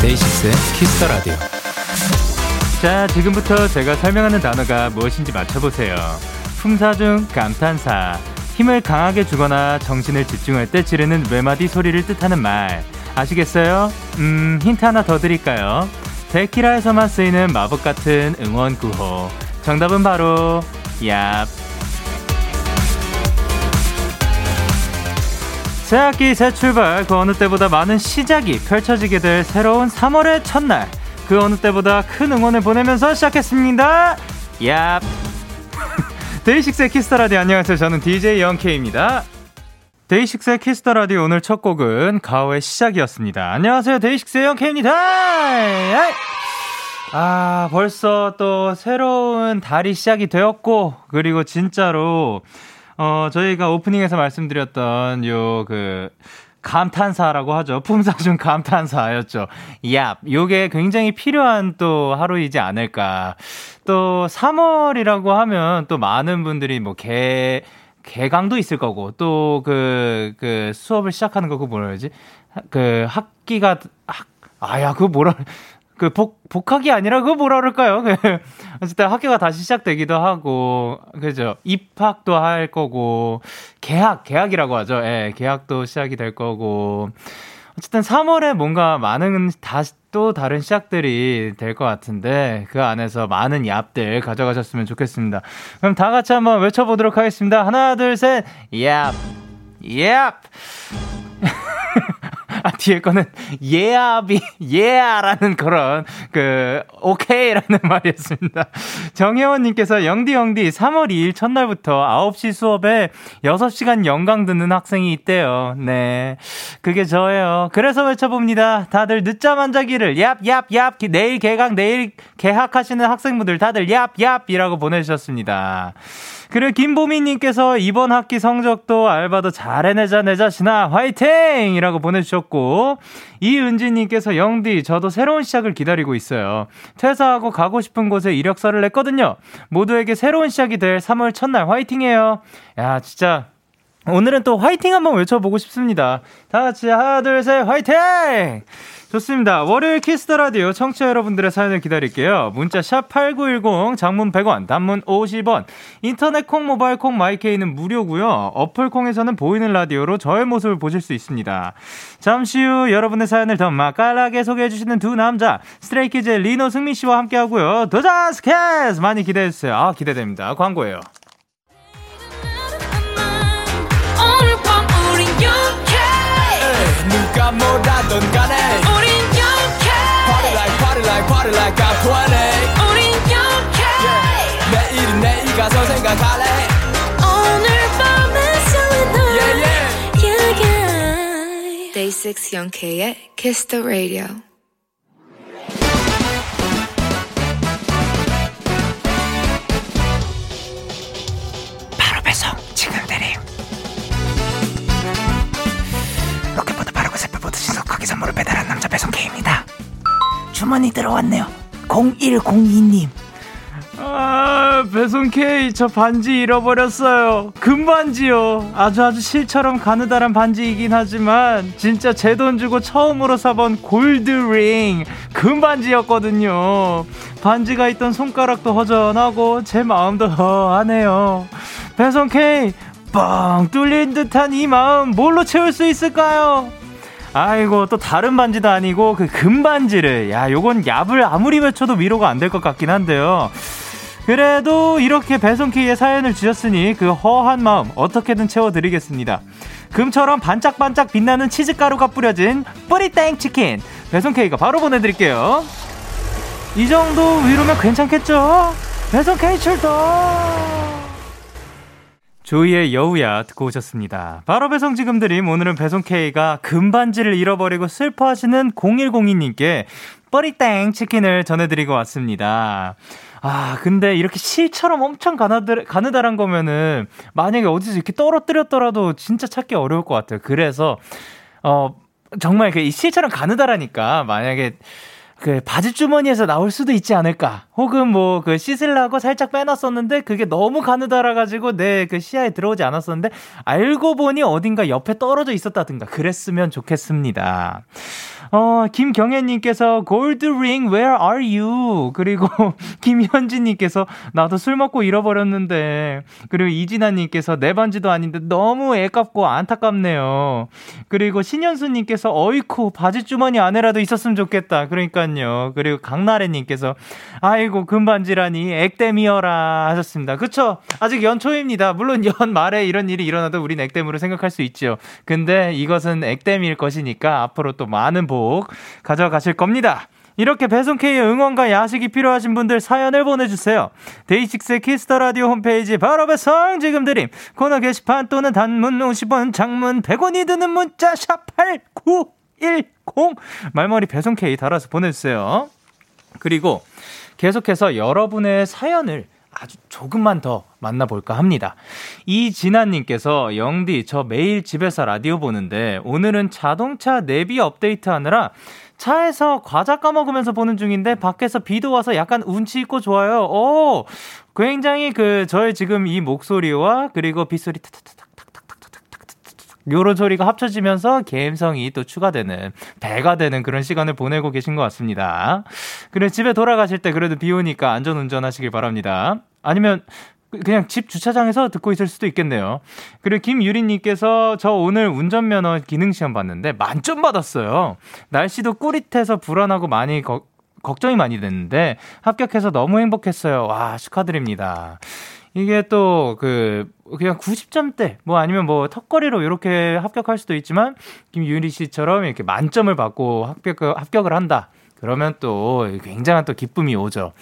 데이식스의 Kiss the Radio. 자, 지금부터 제가 설명하는 단어가 무엇인지 맞춰보세요. 품사 중 감탄사. 힘을 강하게 주거나 정신을 집중할 때 지르는 외마디 소리를 뜻하는 말. 아시겠어요? 음, 힌트 하나 더 드릴까요? 데키라에서만 쓰이는 마법 같은 응원 구호. 정답은 바로, 얍. 새학기 새 출발 그 어느 때보다 많은 시작이 펼쳐지게 될 새로운 3월의 첫날 그 어느 때보다 큰 응원을 보내면서 시작했습니다 얍 데이식스의 Kiss the Radio. 안녕하세요. 저는 DJ 영케이입니다. 데이식스의 Kiss the Radio 오늘 첫 곡은 가호의 시작이었습니다. 안녕하세요. 데이식스의 영케이입니다. 아 벌써 또 새로운 달이 시작이 되었고 그리고 진짜로 어, 저희가 오프닝에서 말씀드렸던 요, 그, 감탄사라고 하죠. 품사 중 감탄사였죠. 얍. 요게 굉장히 필요한 또 하루이지 않을까. 또 3월이라고 하면 또 많은 분들이 뭐 개, 개강도 있을 거고, 또 그, 그 수업을 시작하는 거, 그 뭐라 그러지? 그 학기가, 학, 아야, 그거 뭐라, 그 복, 복학이 아니라 그거 뭐라 그럴까요? 그 어쨌든 학교가 다시 시작되기도 하고, 그죠. 입학도 할 거고, 개학, 개학이라고 하죠. 예, 개학도 시작이 될 거고. 어쨌든 3월에 뭔가 많은 다시 또 다른 시작들이 될 것 같은데 그 안에서 많은 얍들 가져가셨으면 좋겠습니다. 그럼 다 같이 한번 외쳐보도록 하겠습니다. 하나, 둘, 셋, 얍, 얍. 아, 뒤에 거는 예아비, 예아라는 그런, 그, 오케이라는 말이었습니다. 정혜원님께서 영디 영디 3월 2일 첫날부터 9시 수업에 6시간 연강 듣는 학생이 있대요. 네. 그게 저예요. 그래서 외쳐봅니다. 다들 늦잠 안 자기를 얍, 얍, 얍, 내일 개강, 내일 개학하시는 학생분들 다들 얍, 얍이라고 보내주셨습니다. 그리고 김보미님께서 이번 학기 성적도 알바도 잘 해내자 내 자신아 화이팅! 이라고 보내주셨고 이은지님께서 영디 저도 새로운 시작을 기다리고 있어요. 퇴사하고 가고 싶은 곳에 이력서를 냈거든요. 모두에게 새로운 시작이 될 3월 첫날 화이팅해요. 야 진짜 오늘은 또 화이팅 한번 외쳐보고 싶습니다. 다 같이 하나 둘 셋 화이팅! 좋습니다. 월요일 Kiss the Radio 청취자 여러분들의 사연을 기다릴게요. 문자 샵 8910 장문 100원, 단문 50원. 인터넷 콩, 모바일 콩, 마이K는 무료고요. 어플 콩에서는 보이는 라디오로 저의 모습을 보실 수 있습니다. 잠시 후 여러분의 사연을 더 맛깔나게 소개해 주시는 두 남자 스트레이키즈의 리노 승민 씨와 함께 하고요. 도자스캐스 많이 기대해 주세요. 아, 기대됩니다. 광고예요. 누가 뭐라던 간에 party like party like I'm 20 우린 영케 yeah. 내일은 내일 가서 생각할래 오늘 밤에 설레는 yeah, yeah. yeah, yeah. Day 6 영케의 Kiss the Radio 주문이 들어왔네요 0102님 아, 배송 K, 저 반지 잃어버렸어요. 금반지요. 아주 아주 실처럼 가느다란 반지이긴 하지만, 진짜 제 돈 주고 처음으로 사본 골드링, 금반지였거든요. 반지가 있던 손가락도 허전하고, 제 마음도 허하네요. 배송 K, 뻥 뚫린 듯한 이 마음, 뭘로 채울 수 있을까요? 아이고 또 다른 반지도 아니고 그 금반지를. 야 요건 얍을 아무리 외쳐도 위로가 안 될 것 같긴 한데요. 그래도 이렇게 배송K의 사연을 주셨으니 그 허한 마음 어떻게든 채워드리겠습니다. 금처럼 반짝반짝 빛나는 치즈가루가 뿌려진 뿌리땡 치킨 배송K가 바로 보내드릴게요. 이 정도 위로면 괜찮겠죠? 배송K 출동 조이의 여우야 듣고 오셨습니다. 바로 배송 지금 드림 오늘은 배송 K가 금반지를 잃어버리고 슬퍼하시는 0102님께 뻘이땡 치킨을 전해드리고 왔습니다. 아, 근데 이렇게 실처럼 엄청 가느다, 가느다란 거면은 만약에 어디서 이렇게 떨어뜨렸더라도 진짜 찾기 어려울 것 같아요. 그래서, 어, 정말 그 실처럼 가느다라니까 만약에 그 바지 주머니에서 나올 수도 있지 않을까. 혹은 뭐 그 씻으려고 살짝 빼놨었는데 그게 너무 가느다라 가지고 내 그 시야에 들어오지 않았었는데 알고 보니 어딘가 옆에 떨어져 있었다든가 그랬으면 좋겠습니다. 어, 김경혜님께서 골드링 where are you? 그리고 김현진님께서 나도 술 먹고 잃어버렸는데 그리고 이진아님께서 내 반지도 아닌데 너무 애깝고 안타깝네요. 그리고 신현수님께서 어이쿠 바지 주머니 안에라도 있었으면 좋겠다. 그러니까요. 그리고 강나래님께서 아이고 금반지라니 액땜이어라 하셨습니다. 그쵸? 아직 연초입니다. 물론 연 말에 이런 일이 일어나도 우린 액땜으로 생각할 수 있죠. 근데 이것은 액땜일 것이니까 앞으로 또 많은 복 가져가실 겁니다. 이렇게 배송K의 응원과 야식이 필요하신 분들 사연을 보내주세요. 데이식스 Kiss the Radio 홈페이지 바로 배송 지금 드림 코너 게시판 또는 단문 50원 장문 100원이 드는 문자 샵 8910 말머리 배송K 달아서 보내주세요. 그리고 계속해서 여러분의 사연을 아주 조금만 더 만나볼까 합니다. 이진아님께서 영디 저 매일 집에서 라디오 보는데 오늘은 자동차 내비 업데이트 하느라 차에서 과자 까먹으면서 보는 중인데 밖에서 비도 와서 약간 운치 있고 좋아요. 오, 굉장히 그 저의 지금 이 목소리와 그리고 빗소리 타타타타 요런 소리가 합쳐지면서 감성이 또 추가되는 배가 되는 그런 시간을 보내고 계신 것 같습니다. 그래 집에 돌아가실 때 그래도 비 오니까 안전 운전하시길 바랍니다. 아니면 그냥 집 주차장에서 듣고 있을 수도 있겠네요. 그리고 김유리님께서 저 오늘 운전면허 기능 시험 봤는데 만점 받았어요. 날씨도 꾸릿해서 불안하고 많이 거, 걱정이 많이 됐는데 합격해서 너무 행복했어요. 와 축하드립니다. 이게 또 그 그냥 90점대 뭐 아니면 뭐 턱걸이로 이렇게 합격할 수도 있지만 김유리 씨처럼 이렇게 만점을 받고 합격 합격을 한다. 그러면 또 굉장한 또 기쁨이 오죠.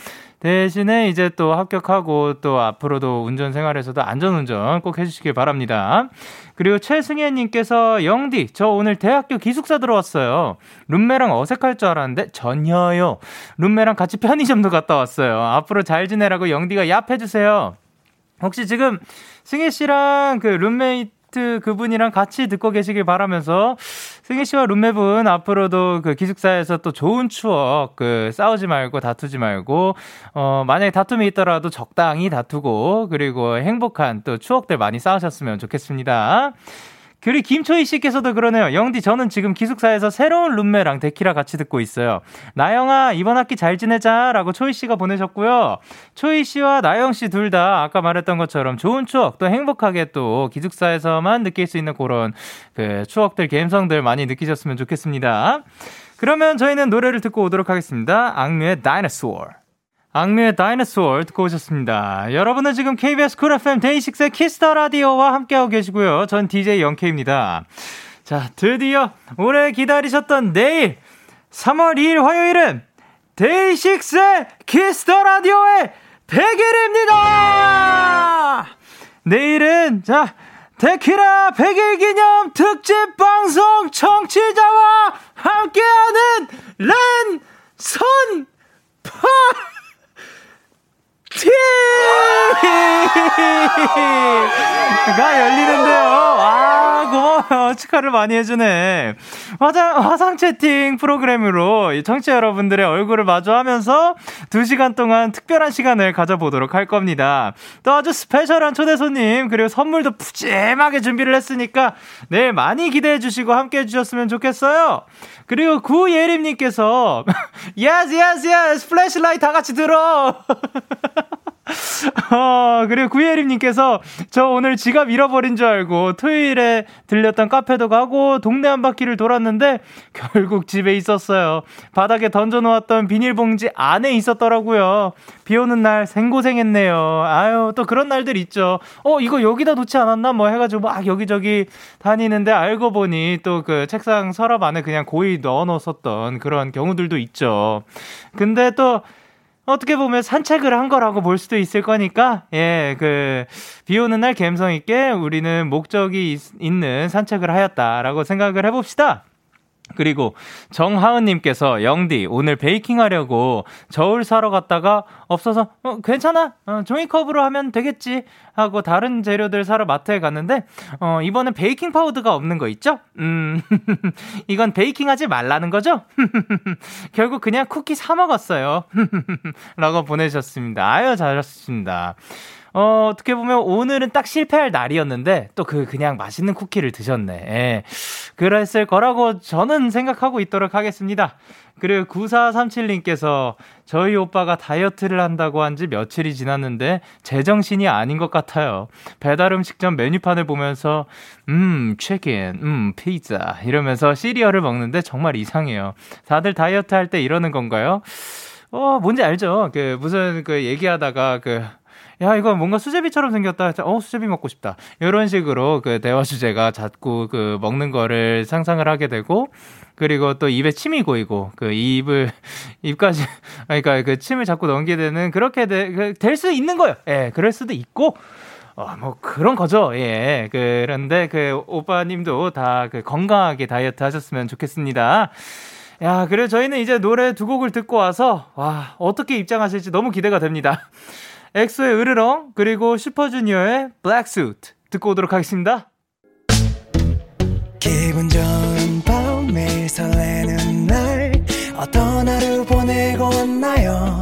대신에 이제 또 합격하고 또 앞으로도 운전 생활에서도 안전운전 꼭 해주시길 바랍니다. 그리고 최승혜님께서 영디, 저 오늘 대학교 기숙사 들어왔어요. 룸메랑 어색할 줄 알았는데 전혀요. 룸메랑 같이 편의점도 갔다 왔어요. 앞으로 잘 지내라고 영디가 얍 해주세요. 혹시 지금 승혜 씨랑 그 룸메이트 그분이랑 같이 듣고 계시길 바라면서 승희 씨와 룸메분 앞으로도 그 기숙사에서 또 좋은 추억 그 싸우지 말고 다투지 말고 어 만약에 다툼이 있더라도 적당히 다투고 그리고 행복한 또 추억들 많이 쌓으셨으면 좋겠습니다. 그리고 김초희 씨께서도 그러네요. 영디, 저는 지금 기숙사에서 새로운 룸메랑 데키라 같이 듣고 있어요. 나영아, 이번 학기 잘 지내자. 라고 초희 씨가 보내셨고요. 초희 씨와 나영 씨 둘 다 아까 말했던 것처럼 좋은 추억, 또 행복하게 또 기숙사에서만 느낄 수 있는 그런 그 추억들, 감성들 많이 느끼셨으면 좋겠습니다. 그러면 저희는 노래를 듣고 오도록 하겠습니다. 악뮤의 Dinosaur. 악뮤의 Dinosaur 듣고 오셨습니다. 여러분은 지금 KBS 쿨 FM 데이식스의 Kiss the Radio와 함께하고 계시고요. 전 DJ 영케이입니다. 자, 드디어 오래 기다리셨던 내일 3월 2일 화요일은 데이식스의 Kiss the Radio의 100일입니다! 내일은, 자, 데키라 100일 기념 특집 방송 청취자와 함께하는 랜선 파! 티가 열리는데요. 아, 고마워요. 축하를 많이 해주네. 화상, 화상 채팅 프로그램으로 청취자 여러분들의 얼굴을 마주하면서 2시간 동안 특별한 시간을 가져보도록 할 겁니다. 또 아주 스페셜한 초대 손님, 그리고 선물도 푸짐하게 준비를 했으니까 내일 많이 기대해 주시고 함께 해 주셨으면 좋겠어요. 그리고 구예림님께서, yes, yes, yes, flashlight 다 같이 들어. 어, 그리고 구예림님께서 저 오늘 지갑 잃어버린 줄 알고 토요일에 들렸던 카페도 가고 동네 한 바퀴를 돌았는데 결국 집에 있었어요. 바닥에 던져놓았던 비닐봉지 안에 있었더라고요. 비 오는 날 생고생했네요. 아유, 또 그런 날들 있죠. 어, 이거 여기다 놓지 않았나? 뭐 해가지고 막 여기저기 다니는데 알고 보니 또 그 책상 서랍 안에 그냥 고이 넣어 놓았었던 그런 경우들도 있죠. 근데 또 어떻게 보면 산책을 한 거라고 볼 수도 있을 거니까, 예, 그, 비 오는 날 감성 있게 우리는 목적이 있, 는 산책을 하였다라고 생각을 해봅시다. 그리고 정하은님께서 영디 오늘 베이킹 하려고 저울 사러 갔다가 없어서 어 괜찮아 어, 종이컵으로 하면 되겠지 하고 다른 재료들 사러 마트에 갔는데 어 이번엔 베이킹 파우더가 없는 거 있죠? 음 이건 베이킹 하지 말라는 거죠? 결국 그냥 쿠키 사 먹었어요. 라고 보내셨습니다. 아유 잘하셨습니다. 어, 어떻게 보면 오늘은 딱 실패할 날이었는데 또 그 그냥 맛있는 쿠키를 드셨네. 예. 그랬을 거라고 저는 생각하고 있도록 하겠습니다. 그리고 9437님께서 저희 오빠가 다이어트를 한다고 한 지 며칠이 지났는데 제정신이 아닌 것 같아요. 배달 음식점 메뉴판을 보면서 음, 치킨, 음, 피자 이러면서 시리얼을 먹는데 정말 이상해요. 다들 다이어트 할 때 이러는 건가요? 어, 뭔지 알죠? 그 무슨 그 얘기하다가 그 야, 이거 뭔가 수제비처럼 생겼다. 어, 수제비 먹고 싶다. 이런 식으로 그 대화 주제가 자꾸 그 먹는 거를 상상을 하게 되고, 그리고 또 입에 침이 고이고, 그 입을, 입까지, 그러니까 그 침을 자꾸 넘게 되는, 그렇게 그 될수 있는 거예요. 예, 그럴 수도 있고, 어, 뭐, 그런 거죠. 예. 그런데 그 오빠님도 다 그 건강하게 다이어트 하셨으면 좋겠습니다. 야, 그래 저희는 이제 노래 두 곡을 듣고 와서, 와, 어떻게 입장하실지 너무 기대가 됩니다. 엑소의 으르렁 그리고 슈퍼주니어의 블랙수트 듣고 오도록 하겠습니다. 기분 좋은 밤 매일 설레는 날 어떤 하루 보내고 왔나요?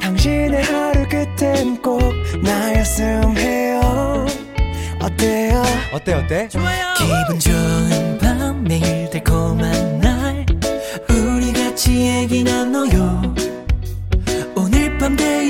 당신의 하루 끝엔 꼭 나였음 해요. 어때요? 어때 어때? 좋아요. 기분 좋은 밤 매일 달콤한 날. 우리 같이 얘기 나눠요. 밤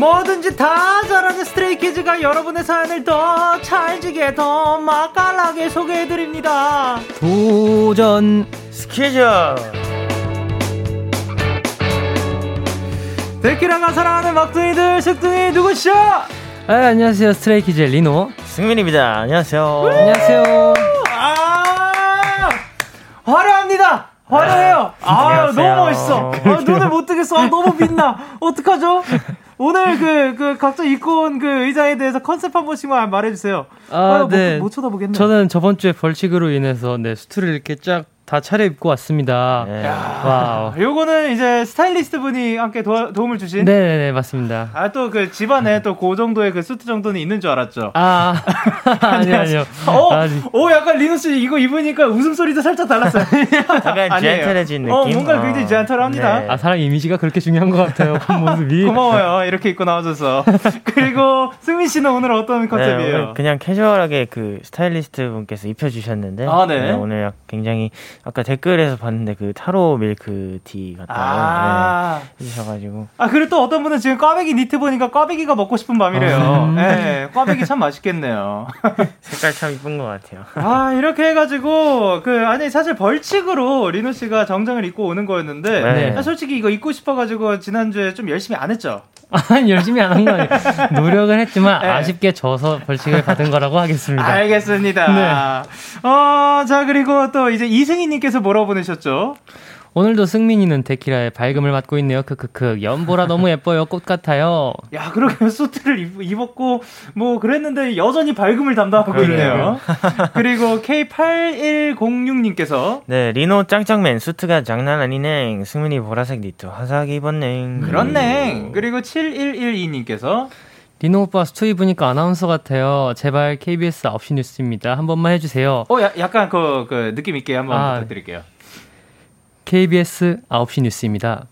뭐든지 다 잘하는 스트레이키즈가 여러분의 사연을 더 찰지게 더 맛깔나게 소개해드립니다. 도전 스키즈 데키라가 사랑하는 막둥이들 색둥이 누구시죠? 아, 안녕하세요 스트레이키즈의 리노 승민입니다. 안녕하세요. 안녕하세요. 아 화려합니다. 화려해요. 아 너무 멋있어. 아, 눈을 못 뜨겠어. 아, 너무 빛나. 어떡하죠? 오늘 그, 그, 각자 입고 온 그 의상에 대해서 컨셉 한 번씩만 말해주세요. 아, 아 네. 못, 못 쳐다보겠네. 저는 저번 주에 벌칙으로 인해서 네, 수트를 이렇게 쫙 다 차려입고 왔습니다. 네. 와 요거는 이제 스타일리스트 분이 함께 도, 움을 주신? 네네 네, 맞습니다. 아, 또 그 집안에 또 그 정도의 그 수트 정도는 있는 줄 알았죠? 아, 아니요, 아니요. 어, 아니. 어, 약간 리노 씨 이거 입으니까 웃음 소리도 살짝 달랐어요. 약간 젠틀해진 느낌? 어, 뭔가 굉장히 젠틀합니다. 네. 아, 사람 이미지가 그렇게 중요한 것 같아요. 그 모습이. 고마워요. 이렇게 입고 나와줘서. 그리고 승민 씨는 오늘 어떤 컨셉이에요? 네, 그냥 캐주얼하게 그 스타일리스트 분께서 입혀주셨는데. 아, 네. 네 오늘 굉장히 아까 댓글에서 봤는데 그 타로 밀크티 같다고 아~ 네, 해주셔가지고 아 그리고 또 어떤 분은 지금 꽈배기 니트 보니까 꽈배기가 먹고 싶은 밤이래요. 아~ 네, 꽈배기 참 맛있겠네요. 색깔 참 이쁜 것 같아요. 아 이렇게 해가지고 그 아니 사실 벌칙으로 리노 씨가 정장을 입고 오는 거였는데 네. 솔직히 이거 입고 싶어가지고 지난주에 좀 열심히 안 했죠. 아니 열심히 안 한거 아니에요. 노력은 했지만 네. 아쉽게 져서 벌칙을 받은 거라고 하겠습니다. 알겠습니다. 네. 어, 자 그리고 또 이제 이승희 님께서 뭐라고 보내셨죠? 오늘도 승민이는 데키라의 밝음을 맡고 있네요. 크크크. 연보라 너무 예뻐요. 꽃 같아요. 야, 그러게 수트를 입, 었고 뭐 그랬는데 여전히 밝음을 담당하고. 있네요. 그리고 K8106님께서 네, 리노 짱짱맨 수트가 장난 아니네. 승민이 보라색 니트 화사하게 입었네. 그렇네. 그리고 7112님께서 리노 오빠 수트 입으니까 아나운서 같아요. 제발 KBS 9시 뉴스입니다. 한 번만 해주세요. 어, 야, 약간 그, 그 느낌 있게 한번 아, 부탁드릴게요. KBS 9시 뉴스입니다.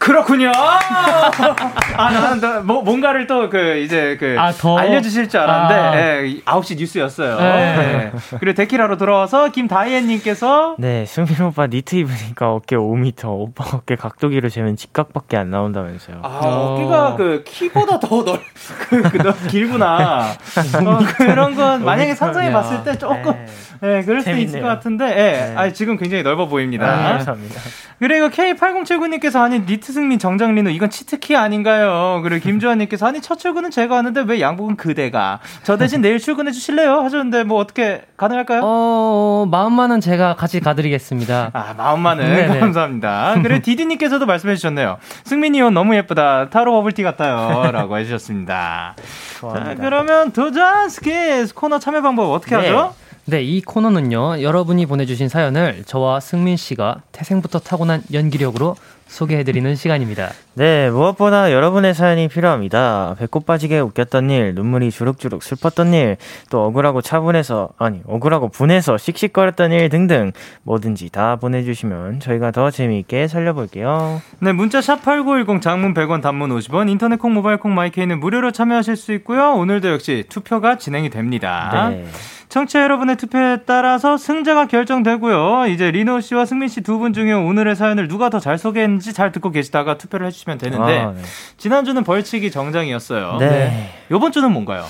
그렇군요. 아, 나는 또 뭐, 뭔가를 또 그 이제 그 아, 알려주실 줄 알았는데 아. 예, 9시 뉴스였어요. 네. 네. 그리고 데키라로 돌아와서 김다희애님께서 네 승민 오빠 니트 입으니까 어깨 5m, 오빠 어깨 각도기로 재면 직각밖에 안 나온다면서요. 아 어. 어깨가 그 키보다 더 넓, 그, 그 길구나. 어, 그런 건 만약에 상상해 봤을 때 조금 네, 네 그럴 재밌네요. 수 있을 것 같은데, 예, 네. 아 지금 굉장히 넓어 보입니다. 아, 감사합니다. 그리고 K8079님께서 아니 니트 승민 정장리노 이건 치트키 아닌가요? 그리고 김주환님께서 아니 첫 출근은 제가 하는데 왜 양복은 그대가 저 대신 내일 출근해 주실래요? 하셨는데 뭐 어떻게 가능할까요? 어 마음만은 제가 같이 가드리겠습니다. 아 마음만은 네네. 감사합니다. 그리고 디디님께서도 말씀해 주셨네요. 승민이 옷 너무 예쁘다 타로 버블티 같아요라고 해주셨습니다. 자 그러면 도전 스키즈 코너 참여 방법 어떻게 네. 하죠? 네, 이 코너는요, 여러분이 보내주신 사연을 저와 승민 씨가 태생부터 타고난 연기력으로 소개해드리는 시간입니다. 네, 무엇보다 여러분의 사연이 필요합니다. 배꼽 빠지게 웃겼던 일, 눈물이 주룩주룩 슬펐던 일, 또 억울하고 차분해서, 아니, 억울하고 분해서 씩씩거렸던 일 등등 뭐든지 다 보내주시면 저희가 더 재미있게 살려볼게요. 네, 문자 샵8910 장문 100원 단문 50원, 인터넷 콩, 모바일 콩, 마이케이는 무료로 참여하실 수 있고요. 오늘도 역시 투표가 진행이 됩니다. 네. 청취자 여러분의 투표에 따라서 승자가 결정되고요. 이제 리노 씨와 승민 씨 두 분 중에 오늘의 사연을 누가 더 잘 소개했는지 잘 듣고 계시다가 투표를 해주시면 되는데 아, 네. 지난주는 벌칙이 정장이었어요. 네. 네. 이번 주는 뭔가요?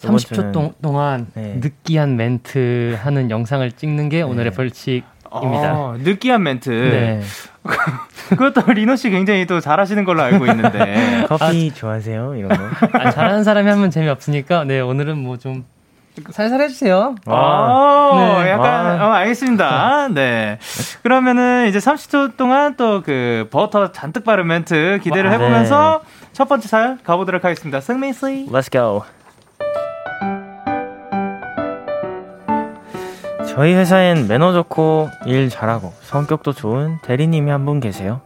30초 동, 동안 네. 느끼한 멘트 하는 영상을 찍는 게 오늘의 네. 벌칙입니다. 아, 느끼한 멘트. 네. 그것도 리노 씨 굉장히 또 잘하시는 걸로 알고 있는데. 커피 아, 좋아하세요? 이런 거. 아, 잘하는 사람이 하면 재미 없으니까, 네, 오늘은 뭐 좀 살살 해주세요. 아, 네. 약간, 아. 어, 알겠습니다. 네. 그러면은 이제 30초 동안 또 그 버터 잔뜩 바른 멘트 기대를 해보면서 네. 첫 번째 사연 가보도록 하겠습니다. 승민 씨. Let's go. 저희 회사엔 매너 좋고 일 잘하고 성격도 좋은 대리님이 한 분 계세요.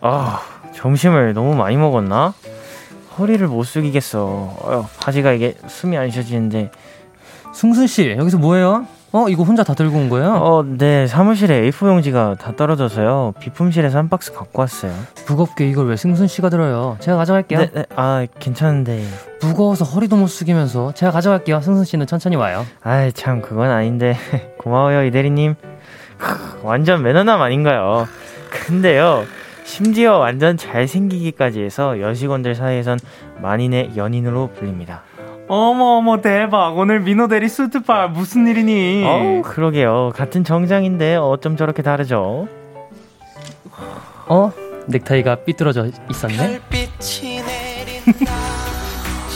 아, 점심을 너무 많이 먹었나? 허리를 못 숙이겠어. 어, 바지가 이게 숨이 안 쉬어지는데. 승순 씨, 여기서 뭐해요? 어, 이거 혼자 다 들고 온 거예요? 어, 네. 사무실에 A4 용지가 다 떨어져서요. 비품실에서 한 박스 갖고 왔어요. 무겁게 이걸 왜 승순 씨가 들어요? 제가 가져갈게요. 네, 네. 아, 괜찮은데. 무거워서 허리도 못 숙이면서 제가 가져갈게요. 승순 씨는 천천히 와요. 아이, 참 그건 아닌데. 고마워요, 이 대리님. 완전 매너남 아닌가요? 근데요. 심지어 완전 잘생기기까지 해서 여직원들 사이에선 만인의 연인으로 불립니다. 어머 어머 대박 오늘 민호 대리 수트파 무슨 일이니? 어 그러게요 같은 정장인데 어쩜 저렇게 다르죠? 어 넥타이가 삐뚤어져 있었네.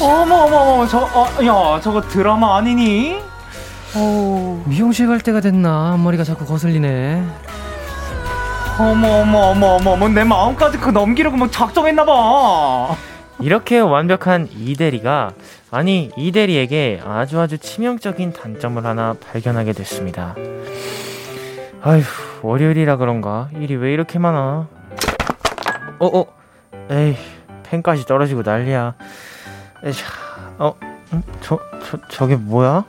어머 어머 어머 저야 어, 저거 드라마 아니니? 어 미용실 갈 때가 됐나 머리가 자꾸 거슬리네. 어머 어머 어머 어머 어머 내 마음까지 그 넘기려고 막 작정했나봐. 이렇게 완벽한 이대리가 아니 이대리에게 아주 아주 치명적인 단점을 하나 발견하게 됐습니다. 아휴 월요일이라 그런가 일이 왜 이렇게 많아? 어어 어. 에이 펜까지 떨어지고 난리야. 에이샤 어저 음, 저, 저게 뭐야?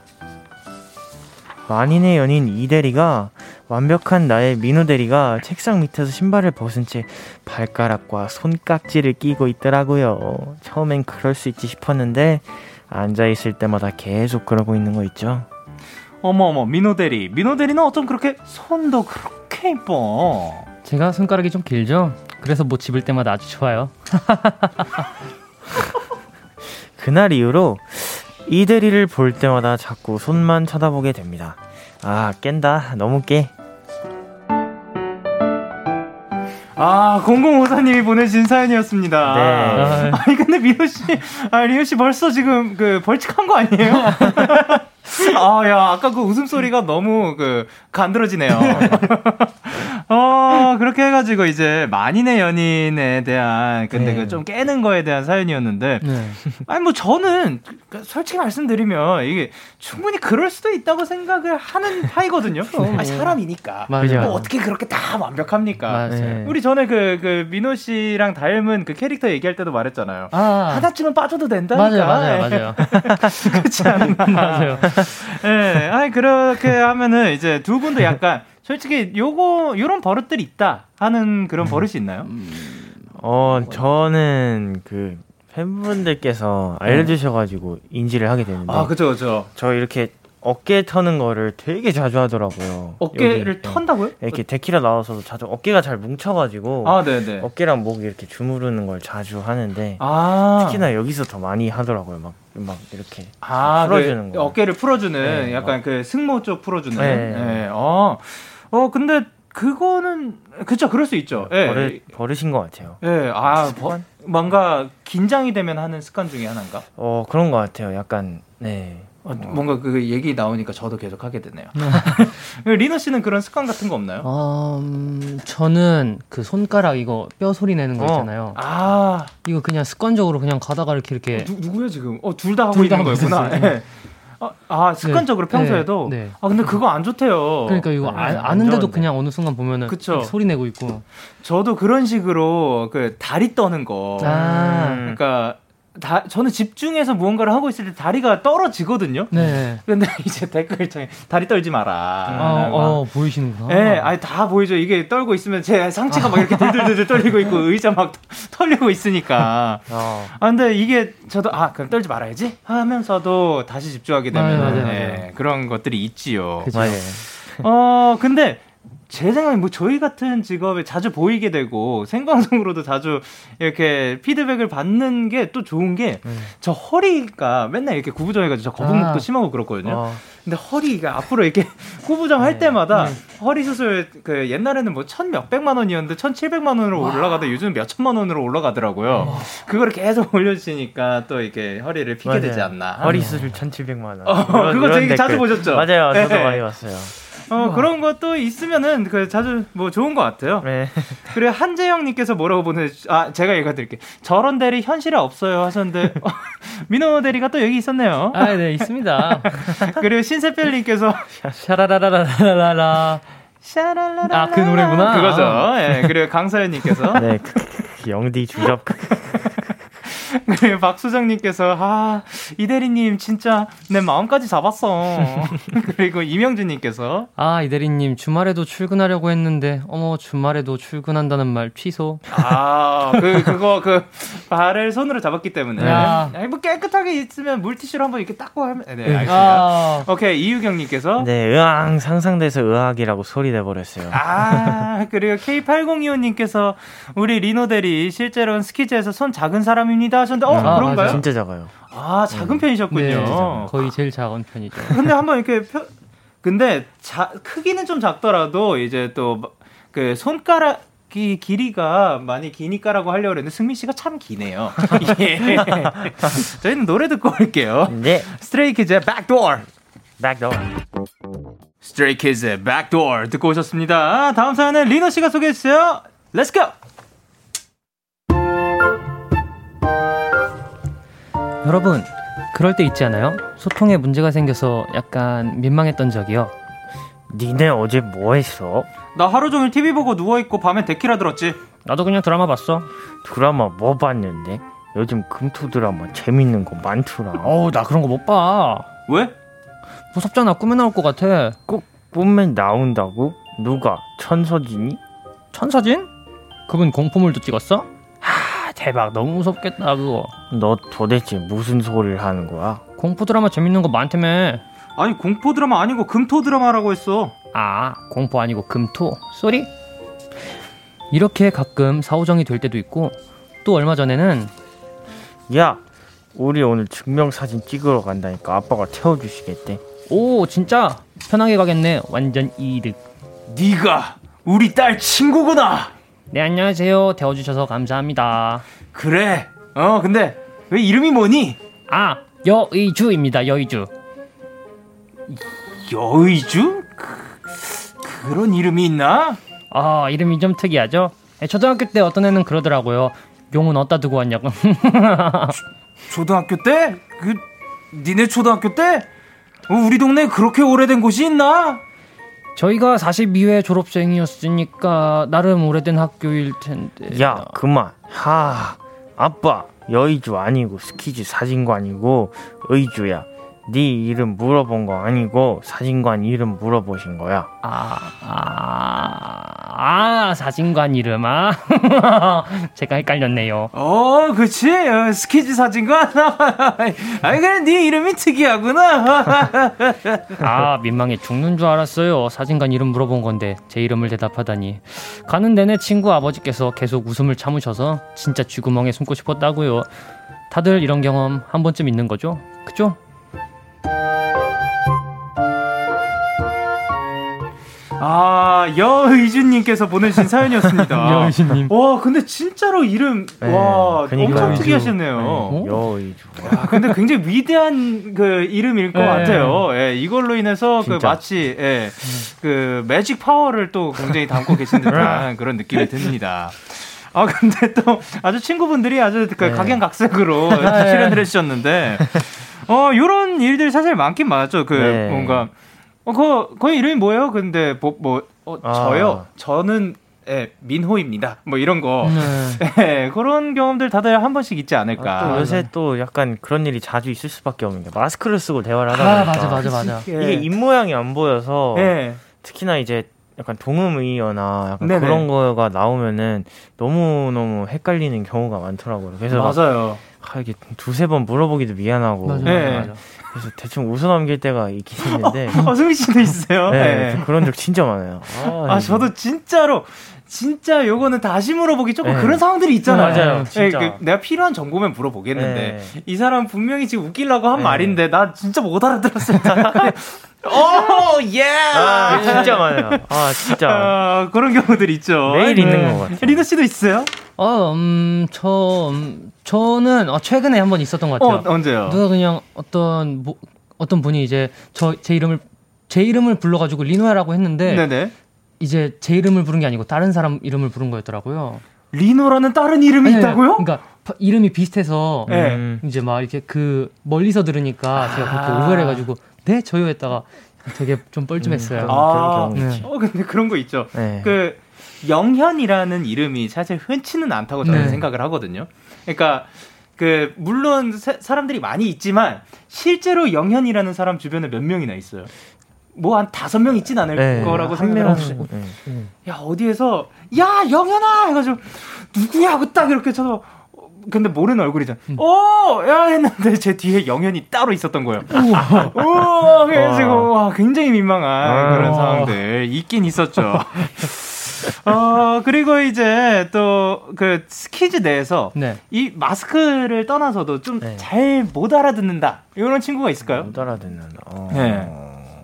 만인의 연인 이대리가 완벽한 나의 민우 대리가 책상 밑에서 신발을 벗은 채 발가락과 손깍지를 끼고 있더라고요. 처음엔 그럴 수 있지 싶었는데 앉아 있을 때마다 계속 그러고 있는 거 있죠. 어머 어머 민호 대리, 민호 대리는 어쩜 그렇게 손도 그렇게 이뻐? 제가 손가락이 좀 길죠? 그래서 못 집을 때마다 아주 좋아요. 그날 이후로 이 대리를 볼 때마다 자꾸 손만 쳐다보게 됩니다. 아, 깬다. 너무 깨. 아, 0054님이 보내주신 사연이었습니다. 네. 아니, 근데 미호 씨, 아, 리호 씨 벌써 지금 그 벌칙한 거 아니에요? 아, 야, 아까 그 웃음소리가 너무 그 간드러지네요. 어, 그렇게 해가지고 이제 만인의 연인에 대한 근데 네. 그좀 깨는 거에 대한 사연이었는데 네. 아니 뭐 저는 그 솔직히 말씀드리면 이게 충분히 그럴 수도 있다고 생각을 하는 파이거든요. 아, 사람이니까. 맞아요. 뭐 어떻게 그렇게 다 완벽합니까? 맞아요. 우리 전에 그, 그 민호 씨랑 닮은 그 캐릭터 얘기할 때도 말했잖아요. 아. 하나쯤은 빠져도 된다니까. 맞아요, 맞아요, 맞아요. 그렇지 않나. 맞아요. 예, 네, 아니 그렇게 하면은 이제 두 분도 약간 솔직히 요거 요런 버릇들이 있다 하는 그런 버릇이 있나요? 어 저는 그 팬분들께서 알려주셔가지고 인지를 하게 되는데 아 그죠 그죠 저 이렇게 어깨 터는 거를 되게 자주 하더라고요. 어깨를 여기, 턴다고요? 이렇게 데키라 나와서 자주 어깨가 잘 뭉쳐가지고 아, 네네. 어깨랑 목 이렇게 주무르는 걸 자주 하는데 아. 특히나 여기서 더 많이 하더라고요. 막, 막 이렇게 아, 풀어주는 그 거. 어깨를 풀어주는 네, 약간 막. 그 승모 쪽 풀어주는. 네. 네. 어. 어 근데 그거는 그쵸 그럴 수 있죠. 예. 버릇, 버릇인 것 같아요. 예. 아, 버-? 뭔가 긴장이 되면 하는 습관 중에 하나인가? 어 그런 것 같아요. 약간 네. 어, 뭔가 그 얘기 나오니까 저도 계속 하게 되네요. 리너 씨는 그런 습관 같은 거 없나요? 어, 음, 저는 그 손가락 이거 뼈 소리 내는 거 어. 있잖아요. 아, 이거 그냥 습관적으로 그냥 가다가 이렇게 이렇게 누, 누구야 지금? 어, 둘 다 하고 둘다 있는 하고 거였구나. 예. 아, 아, 습관적으로 네. 평소에도. 네, 네. 아, 근데 그거 안 좋대요. 그러니까 이거 네, 아, 좋은데. 그냥 어느 순간 보면은 소리 내고 있고. 저도 그런 식으로 그 다리 떠는 거. 아, 음. 그러니까 다, 저는 집중해서 무언가를 하고 있을 때 다리가 떨어지거든요. 네. 근데 이제 댓글창에 다리 떨지 마라. 아, 어, 보이시는구나. 예, 아니 다 보이죠. 이게 떨고 있으면 제 상체가 막 이렇게 들들들들 떨리고 있고 의자 막 털리고 있으니까. 어. 아 근데 이게 저도 아 그럼 떨지 말아야지 하면서도 다시 집중하게 되면 예, 맞아요. 그런 것들이 있지요. 그죠. 맞아요. 어 근데 제 생각에 뭐 저희 같은 직업에 자주 보이게 되고 생방송으로도 자주 이렇게 피드백을 받는 게 또 좋은 게저 음. 허리가 맨날 이렇게 구부정해가지고 저 거북목도 아. 심하고 그렇거든요. 어. 근데 허리가 앞으로 이렇게 구부정 할 네. 때마다 허리 수술 그 옛날에는 뭐 천 몇백만 원이었는데 천 칠백만 원으로 올라가다 요즘 몇 천만 원으로 올라가더라고요. 그거를 계속 올려주시니까 또 이렇게 허리를 피게 맞아요. 되지 않나. 허리 수술 1,700만 원. 어, 그거 되게 자주. 보셨죠? 맞아요. 저도 네. 많이 봤어요. 어, 그런 것도 있으면은 그 자주 뭐 좋은 것 같아요. 네. 그리고 한재영님께서 뭐라고 보내? 아 제가 읽어드릴게요. 저런 대리 현실에 없어요 하셨는데 어, 민호 대리가 또 여기 있었네요. 아, 네, 있습니다. 그리고 신세필님께서 샤라라라라라라. 샤랄라라 아, 그 노래구나. 그거죠. 예. 그리고 강서연님께서 네. 크, 크, 크, 영디 주접. 그리고 박수정님께서 아 이대리님 진짜 내 마음까지 잡았어. 그리고 이명준님께서 아, 이대리님, 주말에도 출근하려고 했는데, 어머, 주말에도 출근한다는 말 취소. 아 그 그거 그 발을 손으로 잡았기 때문에 야. 아니, 뭐 깨끗하게 있으면 물티슈로 한번 이렇게 닦고 하면 네 알겠습니다. 아, 오케이 이유경님께서 네, 의왕 상상돼서 의학이라고 소리 내버렸어요. 아, 그리고 K8025님께서 우리 리노 대리 실제로는 스키즈에서 손 작은 사람입니다 하셨는데, 어, 아, 그런가요? 맞아요. 진짜 작아요. 아, 작은 편이셨군요. 네, 거의 제일 작은 편이죠. 근데 한번 이렇게 펴, 근데 자, 크기는 좀 작더라도 이제 또 그 손가락 이 길이가 많이 기니까라고 하려고 했는데 승민 씨가 참 기네요. 예. 저희는 노래 듣고 올게요. 네. 스트레이키즈의 Backdoor. Backdoor. 스트레이키즈의 Backdoor 듣고 오셨습니다. 다음 사연은 리노 씨가 소개해 주세요. Let's go. 여러분, 그럴 때 있지 않아요? 소통에 문제가 생겨서 약간 민망했던 적이요. 니네 어제 뭐 했어? 나 하루 종일 TV 보고 누워 있고 밤에 데키라 들었지. 나도 그냥 드라마 봤어. 드라마 뭐 봤는데? 요즘 금토 드라마 재밌는 거 많더라. 어우, 나 그런 거 못 봐. 왜? 무섭잖아. 꿈에 나올 것 같아. 꼭 뽐맨 나온다고? 누가? 천서진이? 천사진? 그분 공포물도 찍었어? 하, 대박. 너무 무섭겠다, 그거. 너 도대체 무슨 소리를 하는 거야? 공포 드라마 재밌는 거 많다며. 아니 공포 드라마 아니고 금토 드라마라고 했어. 아, 공포 아니고 금토. Sorry? 이렇게 가끔 사오정이 될 때도 있고, 또 얼마 전에는 야, 우리 오늘 증명사진 찍으러 간다니까 아빠가 태워주시겠대. 오, 진짜 편하게 가겠네. 완전 이득. 네가 우리 딸 친구구나. 네, 안녕하세요. 태워주셔서 감사합니다. 그래. 어 근데 왜 이름이 뭐니? 아, 여의주입니다. 여의주. 여의주? 그, 그런 이름이 있나? 아, 이름이 좀 특이하죠? 네, 초등학교 때 어떤 애는 그러더라고요. 용은 어디다 두고 왔냐고. 초등학교 때? 그 니네 초등학교 때? 어, 우리 동네에 그렇게 오래된 곳이 있나? 저희가 42회 졸업생이었으니까 나름 오래된 학교일 텐데. 야, 그만. 하, 아빠 여의주 아니고 스키즈 사진관이고 의주야. 네 이름 물어본 거 아니고 사진관 이름 물어보신 거야. 아, 아, 아, 사진관 이름, 아. 제가 헷갈렸네요. 어, 그치. 어, 스키즈 사진관. 아니, 그래, 네 이름이 특이하구나. 아, 민망해 죽는 줄 알았어요. 사진관 이름 물어본 건데 제 이름을 대답하다니. 가는 내내 친구 아버지께서 계속 웃음을 참으셔서 진짜 쥐구멍에 숨고 싶었다고요. 다들 이런 경험 한 번쯤 있는 거죠? 그죠? 아, 여의준님께서 보내주신 사연이었습니다. 여의준님. 와, 근데 진짜로 이름, 네, 와. 엄청. 특이하셨네요. 어? 여의주. 아, 근데 굉장히 위대한 그 이름일 것 네. 같아요. 예, 이걸로 인해서 그 진짜. 마치 예, 그 매직 파워를 또 굉장히 담고 계신 듯한 그런 느낌이 듭니다. 아 근데 또 아주 친구분들이 아주 그 네. 각양각색으로 출연을 해주셨는데 어 요런 일들이 사실 많긴 많았죠. 그 네. 뭔가 어그 거의 이름이 뭐예요? 근데 뭐, 뭐 어, 아. 저요. 저는 예, 민호입니다. 뭐 이런 거. 네. 예, 그런 경험들 다들 한 번씩 있지 않을까. 또 요새 또 약간 그런 일이 자주 있을 수밖에 없는 게 마스크를 쓰고 대화를 하다 아, 보니까 맞아, 맞아, 맞아. 예. 이게 입 모양이 안 보여서 예. 특히나 이제 약간 동음의어나 약간 네네. 그런 거가 나오면은 너무 너무 헷갈리는 경우가 많더라고요. 그래서 막 맞아요. 아, 이게 두세 번 물어보기도 미안하고 맞아, 네. 맞아. 그래서 대충 웃어 넘길 때가 있긴 있는데 어, 승민 씨도 있어요? 네, 네. 그런 적 진짜 많아요. 아, 저도 진짜로, 진짜 요거는 다시 물어보기 조금 네. 그런 상황들이 있잖아요. 맞아요, 예, 진짜. 그 내가 필요한 정보면 물어보겠는데, 네. 이 사람 분명히 지금 웃기려고 한 네. 말인데, 나 진짜 못 알아들었어요. 오, 예! 아, 진짜 많아요. 아, 진짜. 아, 그런 경우들 있죠. 매일 있는 것 같아요. 리너 씨도 있어요? 어, 음, 저, 음, 저는 어, 최근에 한 번 있었던 것 어, 같아요. 언제요? 누가 그냥 어떤 뭐, 어떤 분이 이제 저 제 이름을 제 이름을 불러가지고 리노야라고 했는데 네네. 이제 제 이름을 부른 게 아니고 다른 사람 이름을 부른 거였더라고요. 리노라는 다른 이름이 네, 있다고요? 그러니까 파- 이름이 비슷해서 네. 음. 이제 막 이렇게 그 멀리서 들으니까 제가 그렇게 아. 오해를 해가지고 네 저요 했다가 되게 좀 뻘쭘했어요. 음, 아, 있지. 어, 근데 그런 거 있죠. 네. 그 영현이라는 이름이 사실 흔치는 않다고 저는 네. 생각을 하거든요. 그러니까 그 물론 사, 사람들이 많이 있지만 실제로 영현이라는 사람 주변에 몇 명이나 있어요. 뭐한 다섯 명 있진 않을 네, 거라고 한 생각을 명씩. 하고 네. 야 어디에서 야 영현아 해가지고 누구야 하고 딱 이렇게 쳐서 어, 근데 모르는 얼굴이잖아. 음. 오 야 했는데 제 뒤에 영현이 따로 있었던 거예요. 우와 그래가지고 와 굉장히 민망한 아. 그런 상황들 있긴 있었죠. 어 그리고 이제 또 그 스키즈 내에서 네. 이 마스크를 떠나서도 좀 네. 잘못 알아듣는다 이런 친구가 있을까요? 못 알아듣는. 어. 네.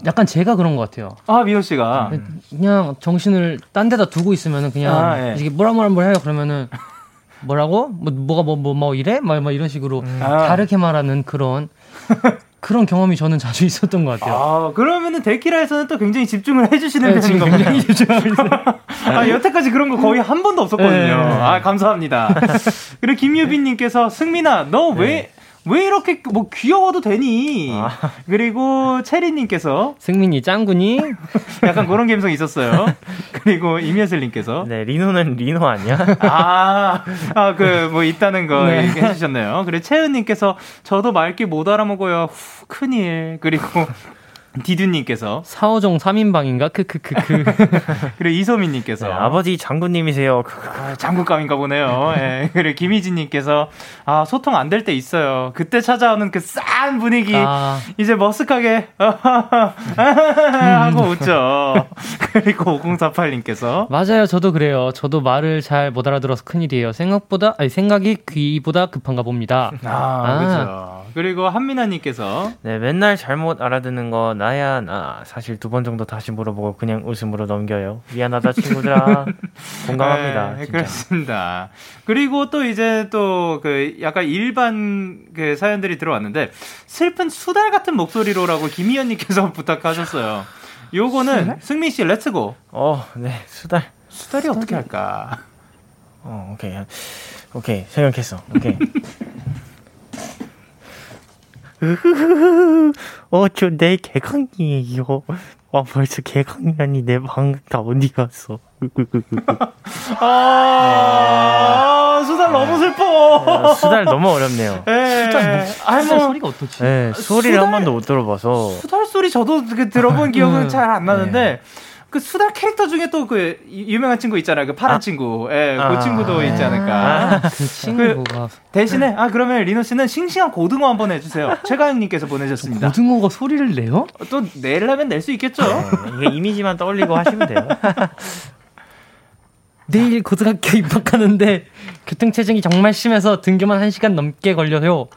약간 제가 그런 것 같아요. 아 미호 씨가 그냥 정신을 딴 데다 두고 있으면은 그냥 아, 예. 이게 뭐라 뭐라 뭐라 해요 그러면은 뭐라고 뭐 뭐가 뭐뭐 뭐 이래 막, 막 이런 식으로 아. 다르게 말하는 그런 그런 경험이 저는 자주 있었던 것 같아요. 아, 그러면은 데키라에서는 또 굉장히 집중을 해주시는 네, 편인 지금 겁니다. 굉장히 집중합니다. 아, 여태까지 그런 거 거의 한 번도 없었거든요. 네. 아, 감사합니다. 그리고 김유빈님께서 승민아, 너 왜, 왜 이렇게 뭐 귀여워도 되니? 아. 그리고 체리님께서 승민이 짱구니 약간 그런 감성이 있었어요. 그리고 임예슬님께서 네, 리노는 리노 아니야? 아, 아, 그, 뭐, 있다는 거 네. 얘기해 주셨네요. 그리고 채은님께서, 저도 말귀 못 알아먹어요. 후, 큰일. 그리고, 디두님께서, 사오정 3인방인가 크크크크 그리고 이소민님께서, 네, 아버지 장군님이세요. 아, 장군감인가 보네요. 예. 그리고 김희진님께서, 아, 소통 안 될 때 있어요. 그때 찾아오는 그 싼 분위기, 아 이제 머쓱하게, 하고 웃죠. 그리고 5048님께서, 맞아요 저도 그래요 저도 말을 잘 못 알아들어서 큰일이에요 생각보다 아니 생각이 귀보다 급한가 봅니다 아, 아. 그죠. 그리고 한민아님께서, 네, 맨날 잘못 알아듣는 거 나야 나. 사실 두 번 정도 다시 물어보고 그냥 웃음으로 넘겨요. 미안하다 친구들아. 공감합니다. 네, 진짜. 그렇습니다. 그리고 또 이제 또 그 약간 일반 그 사연들이 들어왔는데 슬픈 수달 같은 목소리로라고 김희연님께서 부탁하셨어요. 요거는 승민 씨 Let's go. 어, 네, 수달. 수달이 어떻게 할까? 어, 오케이. 오케이. 생각했어. 오케이. 어, 저 내일 개강이에요. 와, 벌써 개강이라니 내 방학 어디 갔어? 아, 수달 너무 슬퍼. 어, 수달 너무 어렵네요. 예. 아니 진짜 뭐 소리가 어떻지 네, 소리를 수달? 한 번도 못 들어봐서. 수달 소리 저도 그 들어본 기억은 네. 잘안 나는데 그 수달 캐릭터 중에 또 그 유명한 친구 있잖아요. 그 파란 아. 친구. 예, 그 아. 친구도 있지 않을까. 그 친구가 대신에 아 그러면 리노 씨는 싱싱한 고등어 한번 해주세요. 최가영님께서 보내셨습니다. 고등어가 소리를 내요? 또 내려면 낼 수 있겠죠. 네, 이게 이미지만 떠올리고 하시면 돼요. 내일 고등학교 입학하는데 교통체증이 정말 심해서 등교만 1시간 넘게 걸려요.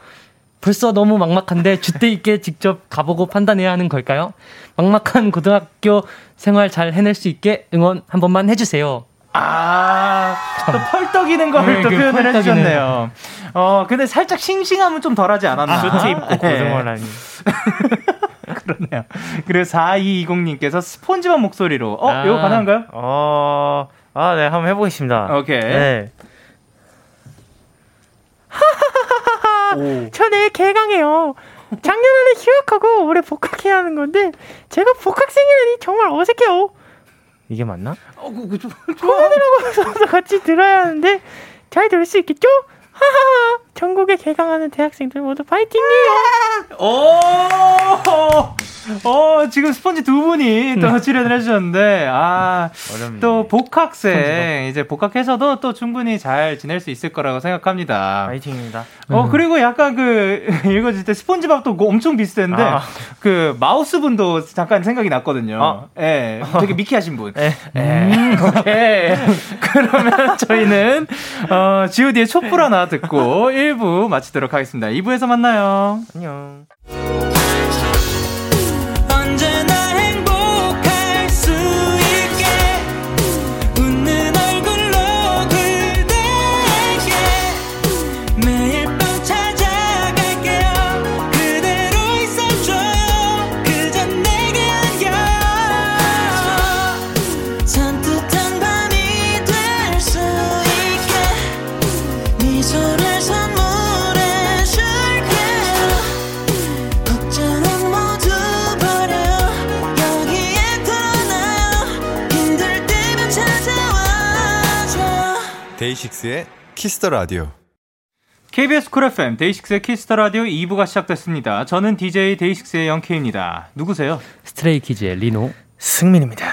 벌써 너무 막막한데 주대 있게 직접 가보고 판단해야 하는 걸까요? 막막한 고등학교 생활 잘 해낼 수 있게 응원 한 번만 해주세요. 아, 또 펄떡이는 걸 네, 또그 표현을 펄떡이는. 해주셨네요. 어, 근데 살짝 싱싱함은 좀 덜하지 않았나. 수트 입고 네. 고등어라니. 그러네요. 그리고 4220님께서 스폰지밥 목소리로. 어, 아. 이거 가능한가요? 어, 아, 네, 한번 해보겠습니다. 오케이. 네. 오. 저 내일 개강해요. 작년에 휴학하고 올해 복학해야 하는 건데 제가 복학생이라니 정말 어색해요. 이게 맞나? 어, 그, 그, 같이 들어야 하는데 잘 들을 수 있겠죠? 하하하. 전국에 개강하는 대학생들 모두 파이팅이에요. 오! 어, 지금 스펀지 두 분이 또 출연을 해주셨는데, 아, 어렵네. 또 복학생, 이제 복학해서도 또 충분히 잘 지낼 수 있을 거라고 생각합니다. 파이팅입니다. 어, 그리고 약간 그, 읽어질 때 스폰지밥도 그거 엄청 비슷했는데, 아. 그, 마우스 분도 잠깐 생각이 났거든요. 아. 예, 되게 미키하신 분. 네. 예, 오케이. 그러면 저희는, 어, GOD의 촛불 하나 듣고 1부 마치도록 하겠습니다. 2부에서 만나요. 안녕. 데이식스의 키스 더 라디오. KBS 쿨 FM 데이식스의 키스 더 라디오 2부가 시작됐습니다. 저는 DJ 데이식스의 영케입니다. 누구세요? 스트레이키즈의 리노. 승민입니다.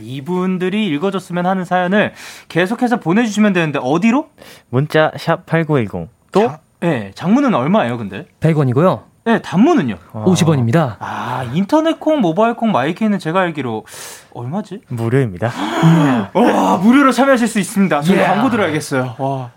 이분들이 읽어줬으면 하는 사연을 계속해서 보내주시면 되는데 어디로? 문자 샵 8910. 또 자- 네, 장문은 얼마예요, 근데? 100원이고요. 네, 단문은요? 50원입니다. 아, 인터넷 콩, 모바일 콩, 마이케이는 제가 알기로 얼마지? 무료입니다. 와, 무료로 참여하실 수 있습니다. 저희 Yeah. 광고 들어야겠어요. 와.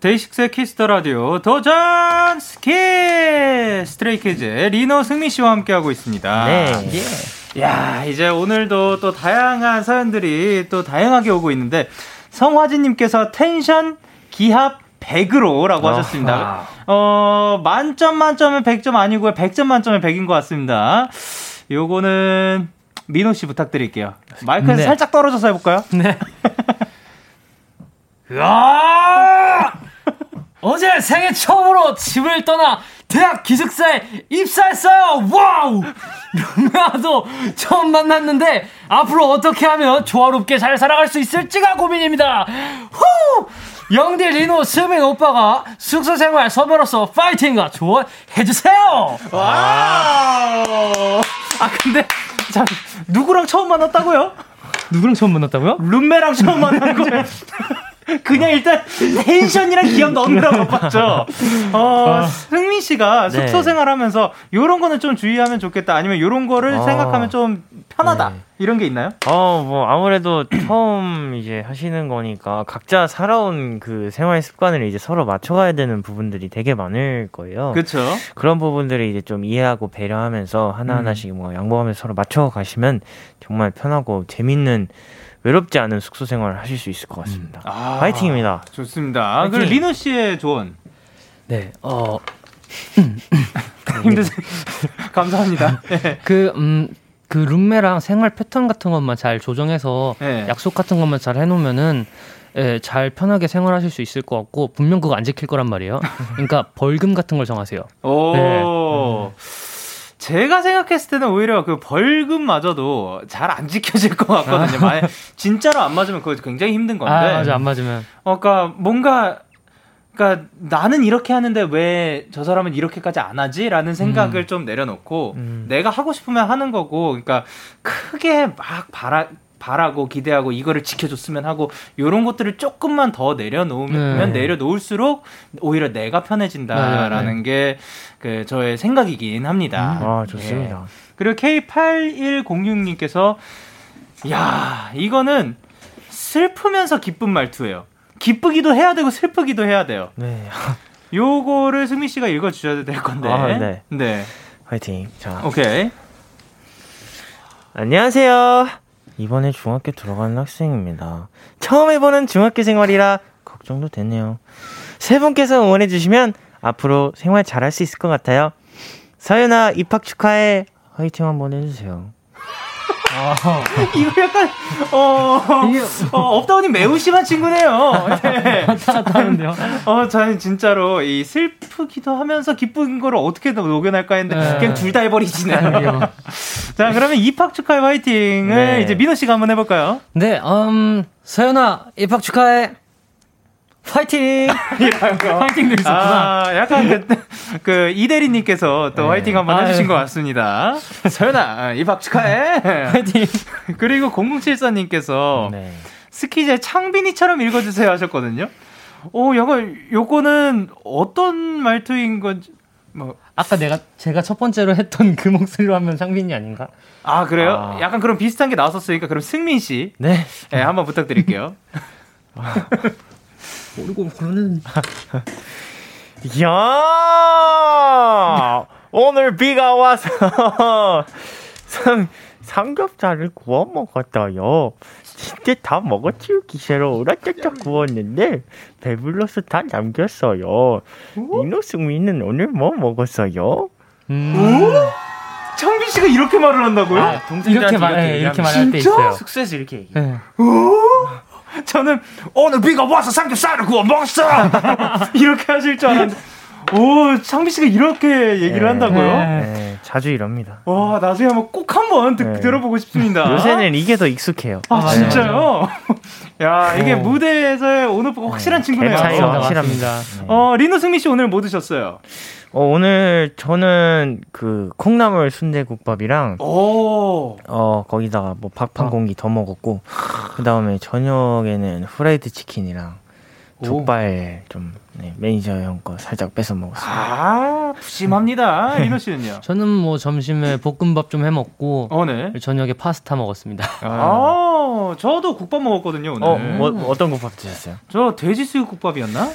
데이식스의 키스 더 라디오 도전 스키 스트레이키즈의 리노 승민 씨와 함께하고 있습니다. 네. 야, 이제 오늘도 또 다양한 사연들이 또 다양하게 오고 있는데 성화진님께서 텐션 기합 100으로라고 하셨습니다. 어, 만점 만점은 100점 아니고요. 100점 만점은 100인 것 같습니다. 요거는 민호 씨 부탁드릴게요. 마이크에서 네. 살짝 떨어져서 해볼까요? 네. 야! 어제 생애 처음으로 집을 떠나 대학 기숙사에 입사했어요. 와우! 룸메와도 처음 만났는데 앞으로 어떻게 하면 조화롭게 잘 살아갈 수 있을지가 고민입니다. 후! 영디 리노 승민 오빠가 숙소 생활 선배로서 파이팅과 조언 해 주세요. 와우! 아, 근데, 자, 누구랑 처음 만났다고요? 누구랑 처음 만났다고요? 룸메랑 처음 만난 거예요. 그냥 일단 텐션이랑 기억 넣느라고 봤죠. 어, 승민 씨가 네. 숙소 생활하면서 요런 거는 좀 주의하면 좋겠다. 아니면 요런 거를 어. 생각하면 좀 편하다. 네. 이런 게 있나요? 어, 뭐, 아무래도 처음 이제 하시는 거니까 각자 살아온 그 생활 습관을 이제 서로 맞춰가야 되는 부분들이 되게 많을 거예요. 그렇죠. 그런 부분들을 이제 좀 이해하고 배려하면서 음. 하나하나씩 뭐 양보하면서 서로 맞춰 가시면 정말 편하고 재밌는 외롭지 않은 숙소 생활을 하실 수 있을 것 같습니다. 아, 파이팅입니다. 좋습니다. 파이팅. 그리고 리노 씨의 조언. 네. 어, 힘드세요. 감사합니다. 네. 그, 음, 그 룸메랑 생활 패턴 같은 것만 잘 조정해서 네. 약속 같은 것만 잘 해놓으면은 예, 잘 편하게 생활하실 수 있을 것 같고 분명 그거 안 지킬 거란 말이에요. 그러니까 벌금 같은 걸 정하세요. 오. 네. 제가 생각했을 때는 오히려 그 벌금마저도 잘 안 지켜질 것 같거든요. 만약 진짜로 안 맞으면 그거 굉장히 힘든 건데. 아 맞아 안 맞으면 어, 그러니까 뭔가 그러니까 나는 이렇게 하는데 왜 저 사람은 이렇게까지 안 하지라는 생각을 음. 좀 내려놓고 음. 내가 하고 싶으면 하는 거고 그러니까 크게 막 바라 바라고 기대하고 이거를 지켜줬으면 하고 요런 것들을 조금만 더 내려놓으면 네. 내려놓을수록 오히려 내가 편해진다라는 네, 게그 저의 생각이긴 합니다. 아 좋습니다. 그리고 K8106님께서 야 이거는 슬프면서 기쁜 말투예요. 기쁘기도 해야 되고 슬프기도 해야 돼요. 네, 요거를 승민 씨가 읽어 주셔도 될 건데. 아, 네. 네. 화이팅. 자, 오케이. 안녕하세요. 이번에 중학교 들어가는 학생입니다. 처음 해보는 중학교 생활이라 걱정도 되네요. 세 분께서 응원해주시면 앞으로 생활 잘할 수 있을 것 같아요. 서연아 입학 축하해. 화이팅 한번 해주세요. 이거 약간 어, 어 up down이 매우 심한 친구네요. 네. 하는데요. 어, 저는 진짜로 이 슬프기도 하면서 기쁜 거를 어떻게 더 녹여낼까 했는데 네. 그냥 둘 다 해버리시네요. 자, 그러면 입학 축하의 화이팅을 네. 이제 민호 씨가 한번 해볼까요? 네, 음, 서연아, 입학 축하해. 파이팅! 파이팅도 있었구나. 아, 약간 그, 그 이대리님께서 또 화이팅 한번. 해주신 것 같습니다. 서연아, 입학 축하해. 파이팅! 그리고 0074님께서 네. 스키제 창빈이처럼 읽어주세요 하셨거든요. 오, 이거, 요거는 어떤 말투인 건지, 뭐, 아까 내가, 제가 첫 번째로 했던 그 목소리로 하면 상빈이 아닌가? 아, 그래요? 아. 약간 그런 비슷한 게 나왔었으니까, 그럼 승민 씨. 네. 네, 한번 부탁드릴게요. 모르고 그러는. 야 오늘 비가 와서 삼, 삼겹살을 구워 먹었어요. 진짜 다 먹어치우기 싫어 오락짝짝 구웠는데 배불러서 다 남겼어요. 이노승민은 오늘 뭐 먹었어요? 음. 창빈 씨가 이렇게 말을 한다고요? 아, 이렇게 말, 네, 이렇게 말할 때? 있어요. 숙소에서 이렇게 얘기. 네. 저는 오늘 비가 와서 삼겹살을 구워 먹었어 이렇게 하실 줄 알았는데 오 창빈 씨가 이렇게 얘기를 네. 한다고요? 네. 네, 자주 이럽니다. 와 나중에 한번 꼭 한번 듣- 네. 들어보고 싶습니다. 요새는 이게 더 익숙해요. 아 맞아요, 진짜요? 야 이게 어. 무대에서의 오늘 확실한 친구네요. 갭 차이가 맞습니다, 확실합니다. 네. 어 리노 승민 씨 오늘 뭐 드셨어요? 어, 오늘 저는 그 콩나물 순대국밥이랑 오 어 거기다가 뭐 밥 한 공기 더 먹었고 그 다음에 저녁에는 후라이드 치킨이랑 족발 좀 네, 매니저 형 거 살짝 뺏어 먹었어요. 아 푸짐합니다. 리노 씨는요? 저는 뭐 점심에 볶음밥 좀 해 먹고 어 네. 저녁에 파스타 먹었습니다. 아 저도 국밥 먹었거든요 오늘. 어, 뭐, 어떤 국밥 드셨어요? 저 돼지 수육국밥이었나?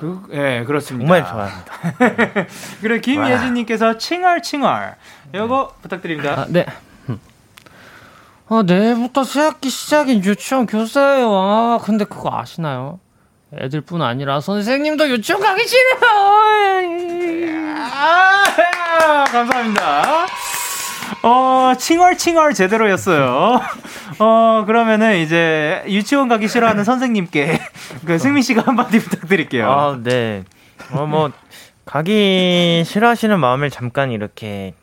그, 예, 그렇습니다. 정말 좋아합니다. 그리고 김예진님께서 칭얼칭얼. 요거 부탁드립니다. 아, 네. 음. 아, 내일부터 새학기 시작인 유치원 교사예요. 아, 근데 그거 아시나요? 애들뿐 아니라 선생님도 유치원 가기 싫어요. 아, 감사합니다. 어, 칭얼칭얼 제대로였어요. 어, 그러면은 이제 유치원 가기 싫어하는 선생님께 그 승민 씨가 한마디 부탁드릴게요. 아, 네. 어, 뭐, 가기 싫어하시는 마음을 잠깐 이렇게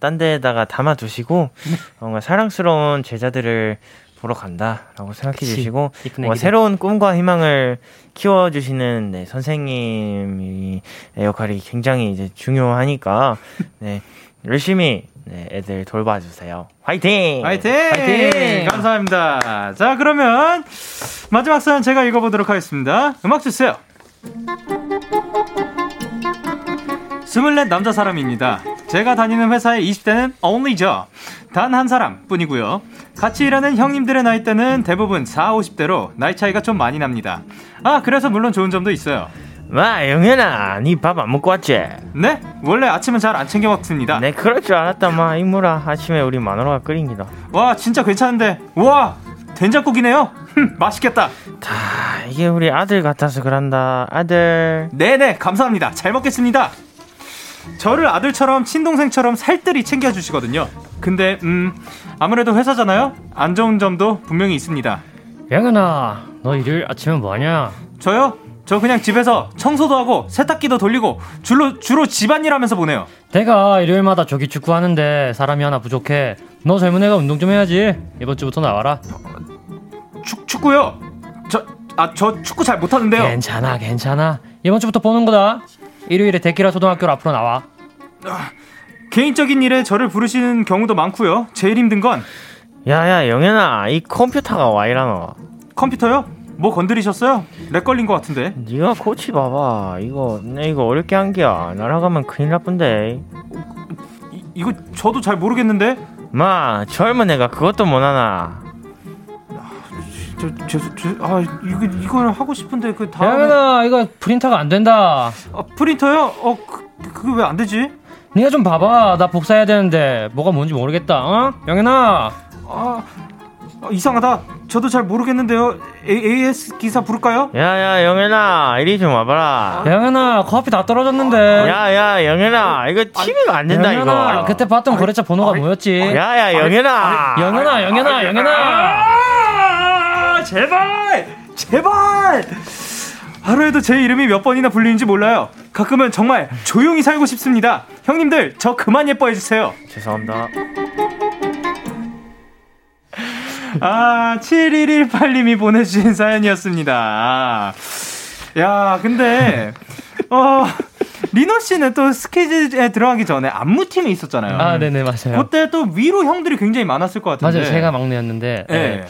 딴 데에다가 담아두시고, 뭔가 사랑스러운 제자들을 보러 간다라고 생각해 그치. 주시고, 애기들. 새로운 꿈과 희망을 키워주시는 네, 선생님의 역할이 굉장히 이제 중요하니까, 네, 열심히 네, 애들 돌봐주세요. 화이팅! 화이팅! 화이팅! 감사합니다. 자, 그러면 마지막 사연 제가 읽어보도록 하겠습니다. 음악 주세요. 스물넷 남자 사람입니다. 제가 다니는 회사의 20대는 only 저. 단 한 사람 뿐이고요. 같이 일하는 형님들의 나이대는 대부분 4, 50대로 나이 차이가 좀 많이 납니다. 아, 그래서 물론 좋은 점도 있어요. 마, 영현아, 니 밥 안 먹고 왔지? 네, 원래 아침은 잘 안 챙겨 먹습니다. 네, 그럴 줄 알았다, 마. 이모라, 아침에 우리 마누라가 끓인 기다. 와, 진짜 괜찮은데. 와, 된장국이네요. 흠, 맛있겠다. 아, 이게 우리 아들 같아서 그런다. 아들. 네네 감사합니다 잘 먹겠습니다 저를 아들처럼 친동생처럼 살뜰히 챙겨주시거든요 근데 음 아무래도 회사잖아요 안 좋은 점도 분명히 있습니다 영은아, 너 일요일 아침에 뭐하냐? 저요? 저 그냥 집에서 청소도 하고 세탁기도 돌리고 주로, 주로 집안일 하면서 보내요 내가 일요일마다 조기 축구 하는데 사람이 하나 부족해. 너 젊은 애가 운동 좀 해야지. 이번 주부터 나와라. 축, 축구요? 저, 아, 저 축구 잘 못하는데요. 괜찮아, 괜찮아. 이번 주부터 보는 거다. 일요일에 데키라 초등학교로 앞으로 나와. 개인적인 일에 저를 부르시는 경우도 많고요. 제일 힘든 건 야야 영현아 이 컴퓨터가 와 이라노 컴퓨터요? 뭐 건드리셨어요? lag 걸린 것 같은데. 네가 고치 봐봐 이거 내 이거 어렵게 한 게야 날아가면 큰일 나뿌는데 이, 이거 저도 잘 모르겠는데. 마 젊은 애가 그것도 못하나 저, 저, 저, 아, 이거, 이걸 하고 싶은데, 그 다음에. 영현아, 이거 프린터가 안 된다. 아, 프린터요? 어, 그, 그거 왜 안 되지? 네가 좀 봐봐. 나 복사해야 되는데 뭐가 뭔지 모르겠다. 어? 영현아. 아, 아, 이상하다. 저도 잘 모르겠는데요. A, AS 기사 부를까요? 야야 영현아 이리 좀 와봐라 영현아, 커피 다 떨어졌는데. 야야 영현아 이거 TV가 안 된다 영현아, 이거 그때 봤던 거래처 번호가 뭐였지? 야야 영현아 영현아, 영현아, 영현아. 아, 제발! 제발! 하루에도 제 이름이 몇 번이나 불리는지 몰라요. 가끔은 정말 조용히 살고 싶습니다. 형님들, 저 그만 예뻐해 주세요. 죄송합니다 아, 7118님이 보내주신 사연이었습니다. 아, 야, 근데, 어, 리노 씨는 또 스케줄에 들어가기 전에 안무팀에 있었잖아요. 아, 네네, 맞아요. 그때 또 위로 형들이 굉장히 많았을 것 같은데. 맞아요. 제가 막내였는데. 예. 네.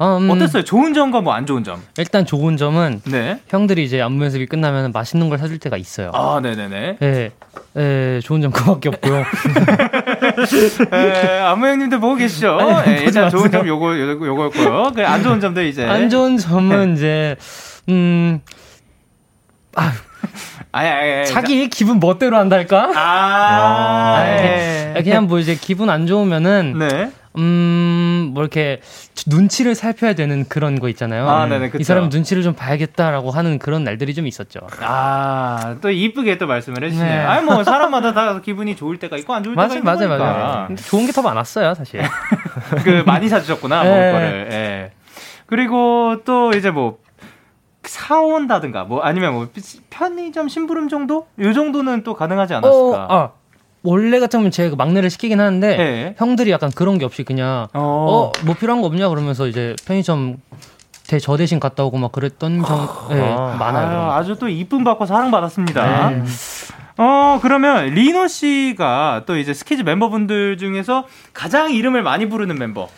음, 어땠어요? 좋은 점과 뭐 안 좋은 점? 일단 좋은 점은 네. 형들이 이제 안무 연습이 끝나면 맛있는 걸 사줄 때가 있어요. 아, 네네네. 예, 예, 좋은 점 그밖에 없고요. 에, 안무 형님들 보고 계시죠? 아니, 예, 일단 좋은. 점 요거, 요거, 요거였고요. 그안 좋은 점도 이제. 안 좋은 점은 이제 음 아니, 아니, 아니. 자기 기분 멋대로 한달까? 아, 아, 예. 그냥 뭐 이제 기분 안 좋으면은 네. 음, 뭐 이렇게 눈치를 살펴야 되는 그런 거 있잖아요. 아, 네네, 그쵸. 이 사람 눈치를 좀 봐야겠다라고 하는 그런 날들이 좀 있었죠. 아, 또 이쁘게 또 말씀을 해주시네요. 네. 아니, 뭐, 사람마다 다 기분이 좋을 때가 있고, 안 좋을 때가 맞아요, 있는 맞아요, 거니까. 맞아요. 근데 좋은 게 더 많았어요, 사실. 그, 많이 사주셨구나, 먹을 네. 거를. 예. 그리고 또 이제 뭐, 사온다든가, 뭐, 아니면 뭐, 편의점 심부름 정도? 요 정도는 또 가능하지 않았을까? 어, 아, 원래 같으면 제가 막내를 시키긴 하는데 네. 형들이 약간 그런 게 없이 그냥 어. 어, 뭐 필요한 거 없냐 그러면서 이제 편의점 대, 저 대신 갔다 오고 막 그랬던 정 예, 아, 많아요. 그런 거. 아유, 아주 또 이쁨 받고 사랑 받았습니다. 네. 어, 그러면 리노 씨가 또 이제 스키즈 member분들 중에서 가장 이름을 많이 부르는 멤버.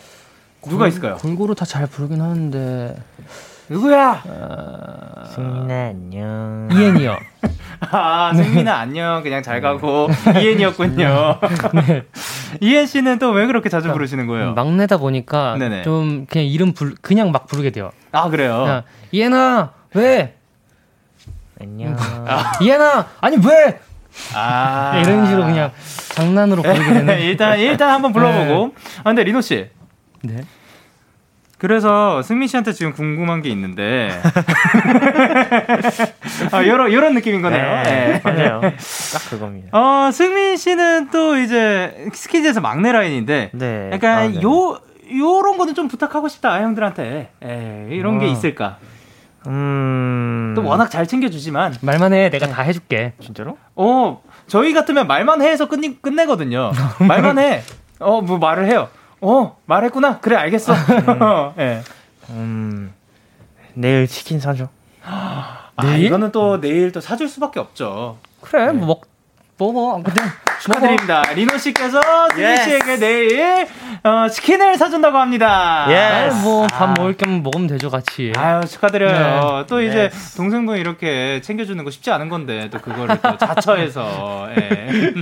누가 있을까요? 골고루 다 잘 부르긴 하는데 누구야? 승민아 안녕 이엔이요. 아, 승민아 안녕. 그냥 잘 가고. 이엔이었군요. 이엔 씨는 또 왜 그렇게 자주 부르시는 거예요? 막내다 보니까 네네. 좀 그냥 이름 불 그냥 막 부르게 돼요. 아, 그래요? 이엔아 왜? 안녕 이엔아 아니 왜? 아. 이런 식으로 그냥 장난으로 부르게 되는. 일단, 일단 한번 불러보고. 아, 근데 리노 씨. 네. 그래서 승민 씨한테 지금 궁금한 게 있는데. 아, 요런, 요런 느낌인 거네요. 네. 맞아요 딱 그겁니다 어, 승민 씨는 또 이제 스키즈에서 막내 라인인데. 네 약간 아, 네. 요, 요런 거는 좀 부탁하고 싶다, 형들한테. 에 이런 게 어. 있을까? 음 또 워낙 잘 챙겨주지만. 말만 해 내가 다 해줄게. 진짜로? 어, 저희 같으면 말만 해서 끝내, 끝내거든요. 말만 해. 어, 뭐 말을 해요. 어, 말했구나. 그래, 알겠어. 예. 음 내일 치킨 사줘 아, 내일? 이거는 또 내일 또 사줄 수밖에 없죠. 그래 뭐먹 먹어 그냥 축하드립니다. 리노 씨께서 승민 Yes. 씨에게 내일 어, 치킨을 사준다고 합니다. Yes. 뭐밥 먹을 겸 먹으면 되죠 같이. 아유 축하드려요. 네. 또 이제 동생분 이렇게 챙겨주는 거 쉽지 않은 건데 또 그거를 또 자처해서 예.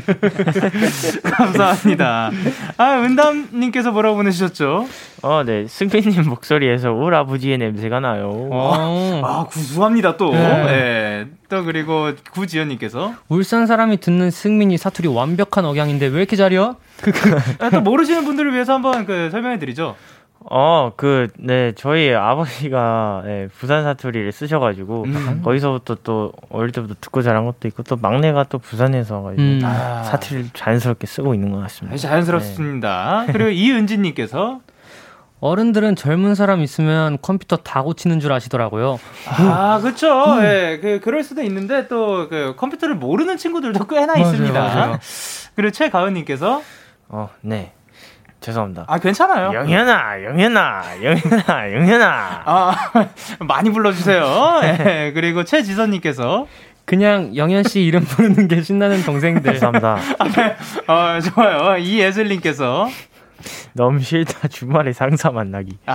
감사합니다. 아 은담 님께서 뭐라고 보내주셨죠? 어 네 승민님 목소리에서 울 아버지의 냄새가 나요 어. 아 구수합니다 또. 네. 예. 또 그리고 구지연님께서 울산 사람이 듣는 승민이 사투리 완벽한 억양인데 왜 이렇게 잘해요? 아, 또 모르시는 분들을 위해서 한번 그 설명해드리죠. 어, 그, 네, 저희 아버지가, 네, 부산 사투리를 쓰셔가지고, 음. 거기서부터 또, 어릴 때부터 듣고 자란 것도 있고, 또 막내가 또 부산에서 가지고, 음. 아. 사투리를 자연스럽게 쓰고 있는 것 같습니다. 자연스럽습니다. 그리고 이은지님께서 어른들은 젊은 사람 있으면 컴퓨터 다 고치는 줄 아시더라고요. 아, 그렇죠. 예, 그 그럴 수도 있는데 또 그 컴퓨터를 모르는 친구들도 꽤나 맞아요, 있습니다. 맞아요. 그리고 최가은님께서 어, 네. 죄송합니다. 아, 괜찮아요. 영현아, 영현아, 영현아, 영현아. 아, 많이 불러주세요. 예, 그리고 최지선님께서. 그냥 영현 씨 이름 부르는 게 신나는 동생들. 죄송합니다. 어, 좋아요. 이예슬님께서. 너무 싫다 주말에 상사 만나기. 아,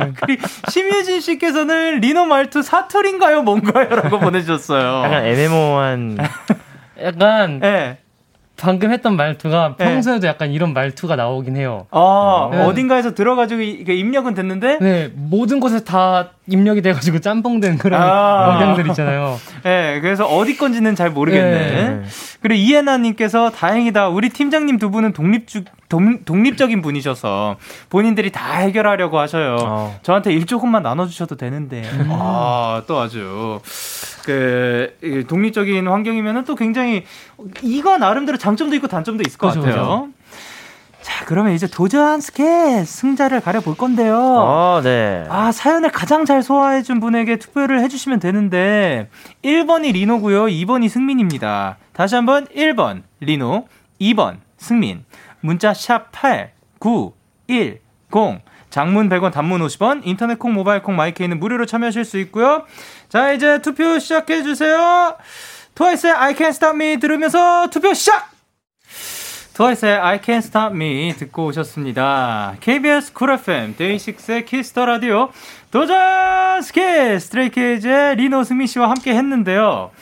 아. 그리고 심유진 씨께서는 리노 말투 사투리인가요? 뭔가요? 라고 보내주셨어요. 약간 애매모호한 약간 예. 방금 했던 말투가 네. 평소에도 약간 이런 말투가 나오긴 해요. 어, 네. 어딘가에서 들어가지고 이- 이게 입력은 됐는데, 네, 모든 곳에 다 입력이 돼가지고 짬뽕된 그런 아. 영향들 있잖아요. 예, 그래서 어디 건지는 잘 모르겠네. 네. 그리고 이해나님께서 다행이다. 우리 팀장님 두 분은 독립주, 독, 독립적인 분이셔서 본인들이 다 해결하려고 하셔요. 어. 저한테 일 조금만 나눠주셔도 되는데. 아, 또 아주. 그, 이 독립적인 환경이면은 또 굉장히, 이거 나름대로 장점도 있고 단점도 있을 것 그죠, 같아요. 자, 그러면 이제 도전 스케 승자를 가려볼 건데요. 어, 네. 아, 사연을 가장 잘 소화해준 분에게 투표를 해주시면 되는데, 1번이 리노고요 2번이 승민입니다. 다시 한번 1번 리노, 2번 승민. 문자 샵 8, 9, 1, 0. 장문 100원, 단문 50원, 인터넷 콩, 모바일 콩, 마이케이는 무료로 참여하실 수 있고요. 자, 이제 투표 시작해주세요. 트와이스의 I Can't Stop Me 들으면서 투표 시작! 트와이스의 I Can't Stop Me 듣고 오셨습니다. KBS 쿨 FM 데이식스의 키스 더 라디오 도전 스케 스트레이키즈의 리노 승민 씨와 함께 했는데요.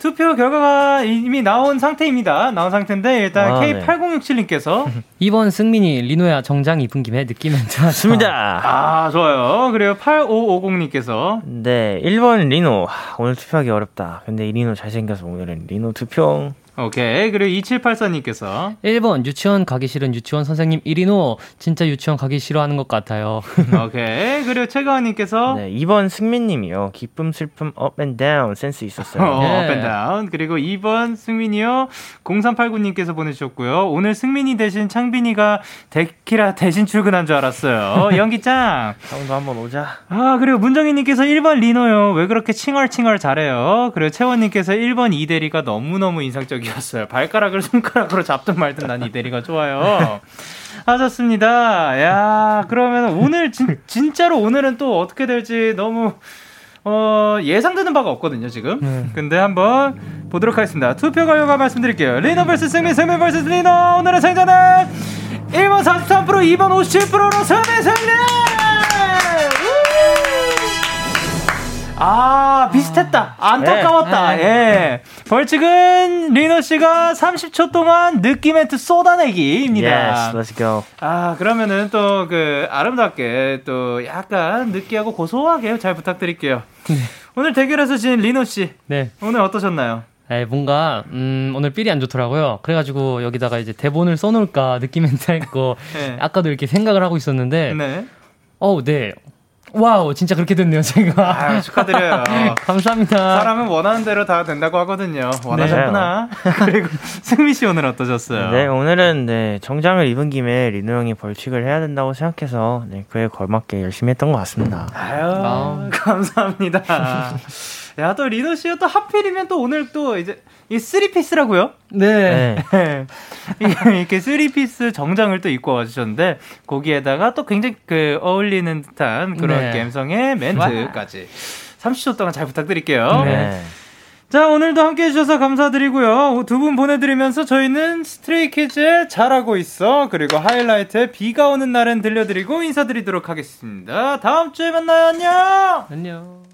투표 결과가 이미 나온 상태입니다. 나온 상태인데 일단 아, 네. K8067님께서 2번 승민이 리노야 정장 입은 김에 느낌 멘트 하자. 좋습니다. 아 좋아요. 그리고 8550님께서 네, 1번 리노. 하, 오늘 투표하기 어렵다. 근데 이 리노 잘생겨서 오늘은 리노 투표. 오케이 그리고 2784님께서 1번 유치원 가기 싫은 유치원 선생님 이리노 진짜 유치원 가기 싫어하는 것 같아요. 오케이 그리고 최가은님께서 네, 2번 승민님이요. 기쁨, 슬픔, up and down 센스 있었어요. 어, 예. up and down. 그리고 2번 승민이요. 0389님께서 보내주셨고요. 오늘 승민이 대신 창빈이가 데키라 대신 출근한 줄 알았어요. 연기짱. 형도 한번 오자. 아, 그리고 문정희님께서 1번 리노요. 왜 그렇게 칭얼칭얼 잘해요? 그리고 채원님께서 1번 이대리가 너무 너무 인상적 이었어요. 발가락을 손가락으로 잡든 말든 난 이 대리가 좋아요. 하셨습니다. 야, 그러면 오늘 진, 진짜로 오늘은 또 어떻게 될지 너무 어, 예상되는 바가 없거든요, 지금. 근데 한번 보도록 하겠습니다. 투표 결과 말씀드릴게요. 리노 vs 승민, 승민 vs 리노. 오늘의 승자는 1번 43%, 2번 57%로 승민 승리! 아, 비슷했다. 안타까웠다. 예. 벌칙은 리노 씨가 30초 동안 느낌 멘트 쏟아내기입니다. Yes, let's go. 아, 그러면은 또 그 아름답게 또 약간 느끼하고 고소하게 잘 부탁드릴게요. 오늘 대결에서 진 리노 씨, 네. 오늘 어떠셨나요? 에, 뭔가 음, 오늘 feel이 안 좋더라고요. 그래가지고 여기다가 이제 대본을 써놓을까 느낌 멘트 할거 네. 아까도 이렇게 생각을 하고 있었는데 네. 어우 네 wow 진짜 그렇게 됐네요 제가 아유, 축하드려요. 감사합니다. 사람은 원하는 대로 다 된다고 하거든요. 원하셨구나. 그리고 승민 씨 오늘 어떠셨어요? 네, 오늘은 네, 정장을 입은 김에 리노 형이 벌칙을 해야 된다고 생각해서 네, 그에 걸맞게 열심히 했던 것 같습니다. 아유, 아. 감사합니다. 야, 또 리노 씨가 또 하필이면 또 오늘 또 이제 이 쓰리피스라고요? 네. 네. 이렇게 쓰리피스 정장을 또 입고 와주셨는데 거기에다가 또 굉장히 그 어울리는 듯한 그런 네. 감성의 멘트까지 30초 동안 잘 부탁드릴게요. 네. 자 오늘도 함께 해주셔서 감사드리고요. 두 분 보내드리면서 저희는 스트레이키즈의 잘하고 있어 그리고 하이라이트의 비가 오는 날은 들려드리고 인사드리도록 하겠습니다. 다음 주에 만나요. 안녕. 안녕.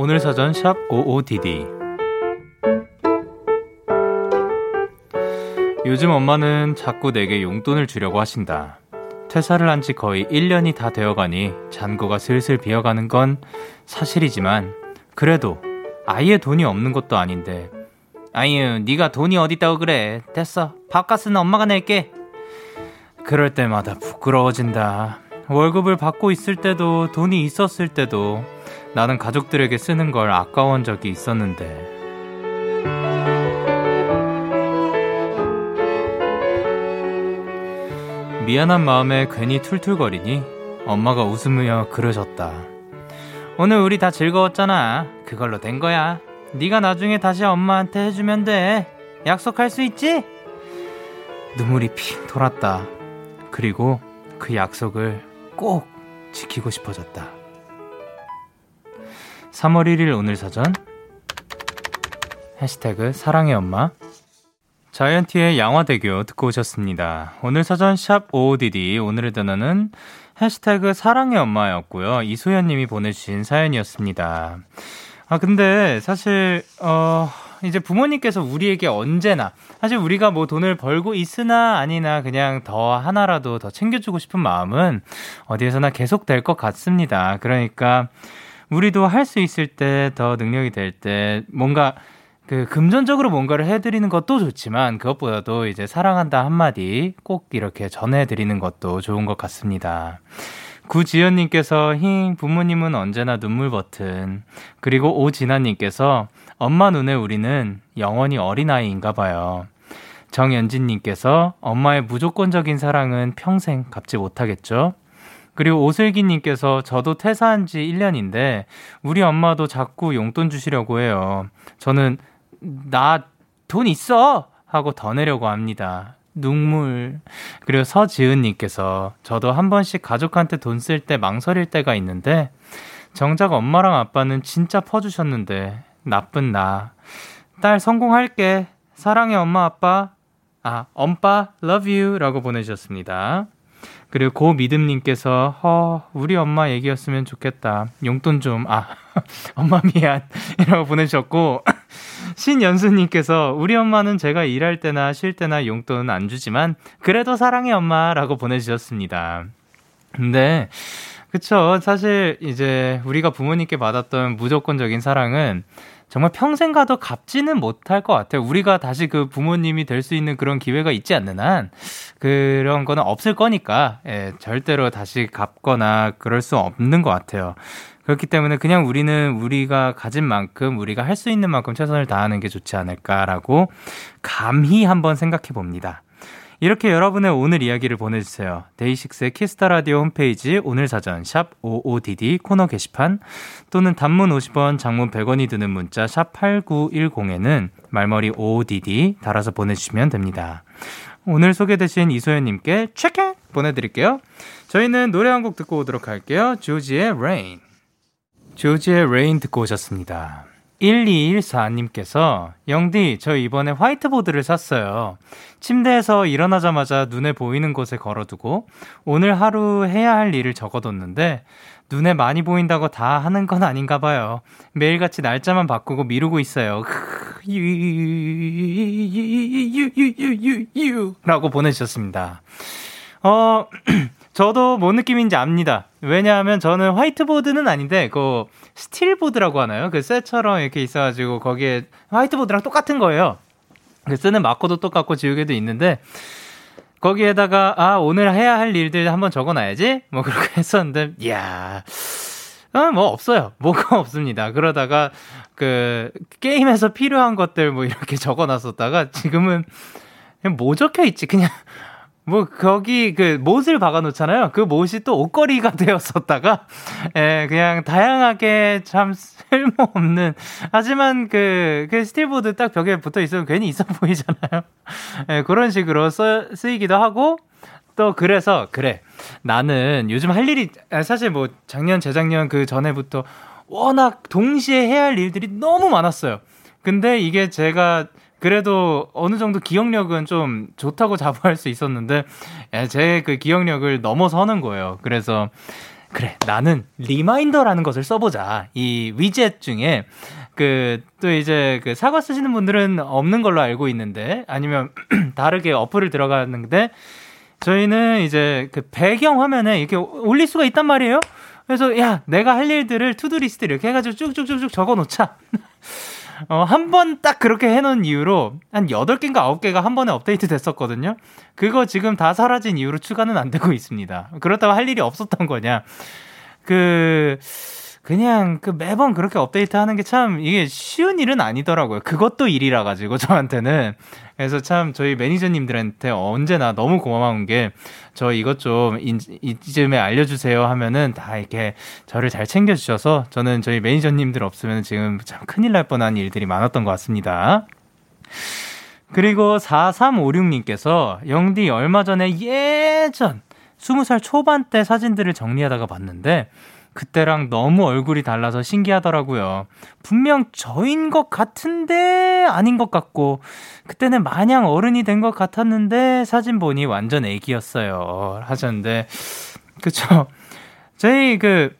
오늘 사전 샵 55DD 요즘 엄마는 자꾸 내게 용돈을 주려고 하신다. 퇴사를 한 지 거의 1년이 다 되어가니 잔고가 슬슬 비어가는 건 사실이지만 그래도 아예 돈이 없는 것도 아닌데 아유, 네가 돈이 어딨다고 그래. 됐어. 밥값은 엄마가 낼게. 그럴 때마다 부끄러워진다. 월급을 받고 있을 때도 돈이 있었을 때도 나는 가족들에게 쓰는 걸 아까운 적이 있었는데. 미안한 마음에 괜히 툴툴거리니 엄마가 웃으며 그러셨다. 오늘 우리 다 즐거웠잖아. 그걸로 된 거야. 네가 나중에 다시 엄마한테 해주면 돼. 약속할 수 있지? 눈물이 핑 돌았다. 그리고 그 약속을 꼭 지키고 싶어졌다. 3월 1일 오늘 사전 해시태그 사랑의 엄마 자이언티의 양화대교 듣고 오셨습니다. 오늘 사전 샵 OODD 오늘의 단어는 해시태그 사랑의 엄마였고요. 이소연 님이 보내주신 사연이었습니다. 아, 근데 사실, 어, 이제 부모님께서 우리에게 언제나, 사실 우리가 뭐 돈을 벌고 있으나 아니나 그냥 더 하나라도 더 챙겨주고 싶은 마음은 어디에서나 계속 될 것 같습니다. 그러니까 우리도 할 수 있을 때 더 능력이 될 때 뭔가 그 금전적으로 뭔가를 해드리는 것도 좋지만 그것보다도 이제 사랑한다 한마디 꼭 이렇게 전해드리는 것도 좋은 것 같습니다. 구지연님께서 힝 부모님은 언제나 눈물 버튼 그리고 오진아님께서 엄마 눈에 우리는 영원히 어린아이인가 봐요. 정연진님께서 엄마의 무조건적인 사랑은 평생 갚지 못하겠죠? 그리고 오슬기님께서 저도 퇴사한 지 1년인데 우리 엄마도 자꾸 용돈 주시려고 해요. 저는 나 돈 있어! 하고 더 내려고 합니다. 눈물. 그리고 서지은님께서 저도 한 번씩 가족한테 돈 쓸 때 망설일 때가 있는데 정작 엄마랑 아빠는 진짜 퍼주셨는데 나쁜 나. 딸 성공할게. 사랑해 엄마 아빠. 아, 엄빠 love you 라고 보내주셨습니다. 그리고 고미듬님께서 허 우리 엄마 얘기였으면 좋겠다. 용돈 좀 아 엄마 미안 이라고 보내주셨고 신연수님께서 우리 엄마는 제가 일할 때나 쉴 때나 용돈 안 주지만 그래도 사랑해 엄마라고 보내주셨습니다. 근데 그쵸 사실 이제 우리가 부모님께 받았던 무조건적인 사랑은 정말 평생 가도 갚지는 못할 것 같아요. 우리가 다시 그 부모님이 될 수 있는 그런 기회가 있지 않는 한 그런 거는 없을 거니까 예, 절대로 다시 갚거나 그럴 수 없는 것 같아요. 그렇기 때문에 그냥 우리는 우리가 가진 만큼 우리가 할 수 있는 만큼 최선을 다하는 게 좋지 않을까라고 감히 한번 생각해 봅니다. 이렇게 여러분의 오늘 이야기를 보내주세요. 데이식스의 키스타 라디오 홈페이지 오늘 사전 샵 55DD 코너 게시판 또는 단문 50원, 장문 100원이 드는 문자 샵 8910에는 말머리 55DD 달아서 보내주시면 됩니다. 오늘 소개되신 이소연님께 체크 보내드릴게요. 저희는 노래 한 곡 듣고 오도록 할게요. 조지의 Rain. 조지의 Rain 듣고 오셨습니다. 1214님께서 영디 저 이번에 화이트보드를 샀어요. 침대에서 일어나자마자 눈에 보이는 곳에 걸어두고 오늘 하루 해야 할 일을 적어뒀는데 눈에 많이 보인다고 다 하는 건 아닌가 봐요. 매일같이 날짜만 바꾸고 미루고 있어요. 라고 보내주셨습니다. 어 저도 뭔 느낌인지 압니다. 왜냐하면 저는 화이트보드는 아닌데 그 steel board라고 하나요? 그 쇠처럼 이렇게 있어가지고 거기에 화이트보드랑 똑같은 거예요. 그 쓰는 마커도 똑같고 지우개도 있는데 거기에다가 아 오늘 해야 할 일들 한번 적어놔야지 뭐 그렇게 했었는데 이야 아, 뭐 없어요. 뭐가 없습니다. 그러다가 그 게임에서 필요한 것들 뭐 이렇게 적어놨었다가 지금은 그냥 뭐 적혀 있지 그냥 뭐 거기 그 못을 박아 놓잖아요. 그 못이 또 옷걸이가 되었었다가 예, 그냥 다양하게 참 쓸모없는 하지만 그, 그 steel board 딱 벽에 붙어 있으면 괜히 있어 보이잖아요. 예, 그런 식으로 써, 쓰이기도 하고 또 그래서 그래. 나는 요즘 할 일이 사실 뭐 작년 재작년 그 전에부터 워낙 동시에 해야 할 일들이 너무 많았어요. 근데 이게 제가 그래도 어느 정도 기억력은 좀 좋다고 자부할 수 있었는데 예, 제그 기억력을 넘어서는 거예요. 그래서 그래 나는 reminder라는 것을 써보자. 이 위젯 중에 그 또 이제 그 사과 쓰시는 분들은 없는 걸로 알고 있는데 아니면 다르게 어플을 들어가는데 저희는 이제 그 배경 화면에 이렇게 올릴 수가 있단 말이에요. 그래서 야 내가 할 일들을 to-do list 이렇게 해가지고 쭉쭉쭉쭉 적어놓자. 어, 한 번 딱 그렇게 해놓은 이후로 한 8개인가 9개가 한 번에 업데이트 됐었거든요. 그거 지금 다 사라진 이후로 추가는 안 되고 있습니다. 그렇다고 할 일이 없었던 거냐. 그, 그냥 그 매번 그렇게 업데이트 하는 게 참 이게 쉬운 일은 아니더라고요. 그것도 일이라 가지고 저한테는. 그래서 참 저희 매니저님들한테 언제나 너무 고마운 게 저 이것 좀 이, 이쯤에 알려주세요 하면은 다 이렇게 저를 잘 챙겨주셔서 저는 저희 매니저님들 없으면 지금 참 큰일 날 뻔한 일들이 많았던 것 같습니다. 그리고 4356님께서 영디 얼마 전에 예전 20살 초반 때 사진들을 정리하다가 봤는데 그때랑 너무 얼굴이 달라서 신기하더라고요. 분명 저인 것 같은데 아닌 것 같고 그때는 마냥 어른이 된 것 같았는데 사진 보니 완전 애기였어요. 하셨는데 그쵸. 저희 그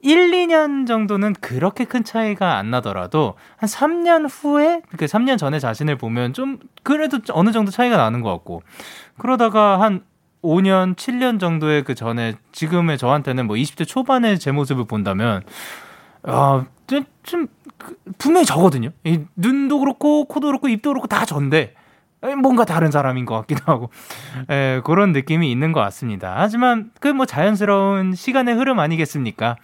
1, 2년 정도는 그렇게 큰 차이가 안 나더라도 한 3년 후에 그 3년 전에 자신을 보면 좀 그래도 어느 정도 차이가 나는 것 같고 그러다가 한 5년, 7년 정도의 그 전에 지금의 저한테는 뭐 20대 초반의 제 모습을 본다면 아, 좀, 좀 그, 분명히 저거든요. 이 눈도 그렇고 코도 그렇고 입도 그렇고 다 전데 뭔가 다른 사람인 것 같기도 하고 에, 그런 느낌이 있는 것 같습니다. 하지만 그 뭐 자연스러운 시간의 흐름 아니겠습니까?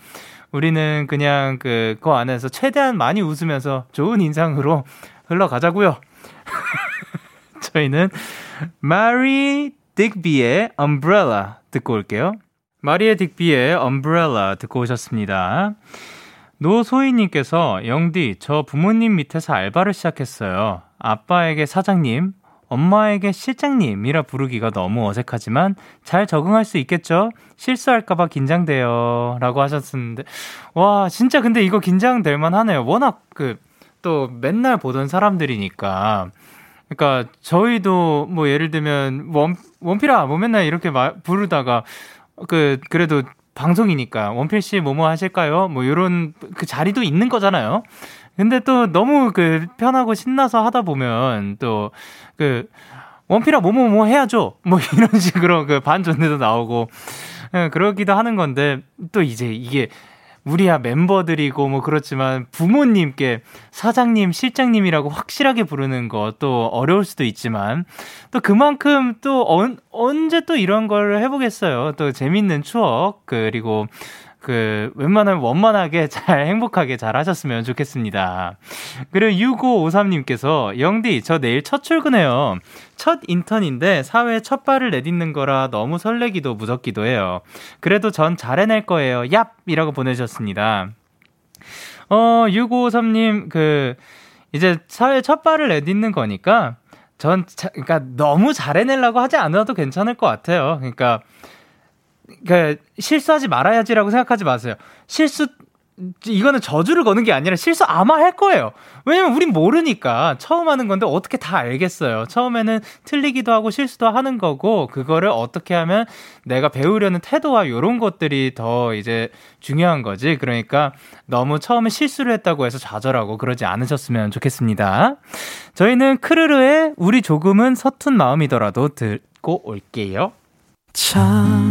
우리는 그냥 그, 그 안에서 최대한 많이 웃으면서 좋은 인상으로 흘러가자고요. 저희는 마리 딕비의 Umbrella 듣고 올게요. 마리의 딕비의 Umbrella 듣고 오셨습니다. 노소희님께서 영디 저 부모님 밑에서 알바를 시작했어요. 아빠에게 사장님, 엄마에게 실장님이라 부르기가 너무 어색하지만 잘 적응할 수 있겠죠? 실수할까봐 긴장돼요. 라고 하셨었는데, 와, 진짜 근데 이거 긴장될 만하네요. 워낙 그, 또 맨날 보던 사람들이니까. 그러니까 저희도 뭐 예를 들면 원 원필아 뭐 맨날 이렇게 마, 부르다가 그 그래도 방송이니까 원필 씨 뭐뭐 하실까요? 뭐 요런 그 자리도 있는 거잖아요. 근데 또 너무 그 편하고 신나서 하다 보면 또그 원필아 뭐뭐 뭐 해야죠. 뭐 이런 식으로 그 반전대도 나오고 예, 그러기도 하는 건데 또 이제 이게 우리야 멤버들이고 뭐 그렇지만 부모님께 사장님, 실장님이라고 확실하게 부르는 것도 어려울 수도 있지만 또 그만큼 또 언, 언제 또 이런 걸 해보겠어요. 또 재밌는 추억 그리고 그 웬만하면 원만하게 잘 행복하게 잘 하셨으면 좋겠습니다. 그리고 6553님께서 영디 저 내일 첫 출근해요. 첫 인턴인데 사회에 첫 발을 내딛는 거라 너무 설레기도 무섭기도 해요. 그래도 전 잘해낼 거예요. 얍 이라고 보내주셨습니다. 어 6553님 그 이제 사회 첫 발을 내딛는 거니까 전 자, 그러니까 너무 잘해내려고 하지 않아도 괜찮을 것 같아요. 그러니까 그 실수하지 말아야지라고 생각하지 마세요. 실수 이거는 저주를 거는 게 아니라 실수 아마 할 거예요. 왜냐면 우린 모르니까 처음 하는 건데 어떻게 다 알겠어요. 처음에는 틀리기도 하고 실수도 하는 거고 그거를 어떻게 하면 내가 배우려는 태도와 요런 것들이 더 이제 중요한 거지. 그러니까 너무 처음에 실수를 했다고 해서 좌절하고 그러지 않으셨으면 좋겠습니다. 저희는 크르르의 우리 조금은 서툰 마음이더라도 듣고 올게요. 참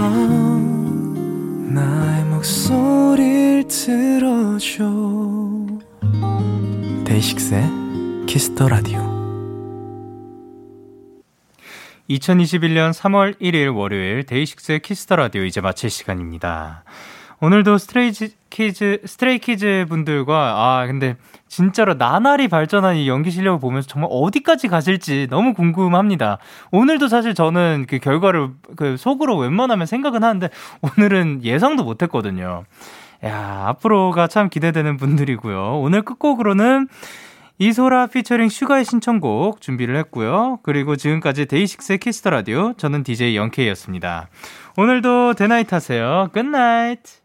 이밤 나의 목소리를 들어줘 데이식스의 키스 더 라디오 2021년 3월 1일 월요일 데이식스의 키스 더 라디오 이제 마칠 시간입니다. 오늘도 스트레이 키즈 스트레이 키즈 분들과 아 근데 진짜로 나날이 발전한 이 연기 실력을 보면서 정말 어디까지 가실지 너무 궁금합니다. 오늘도 사실 저는 그 결과를 그 속으로 웬만하면 생각은 하는데 오늘은 예상도 못 했거든요. 야, 앞으로가 참 기대되는 분들이고요. 오늘 끝곡으로는 이소라 피처링 슈가의 신청곡 준비를 했고요. 그리고 지금까지 데이식스의 키스 더 라디오 저는 DJ 영케이였습니다. 오늘도 Day night 하세요. Good night.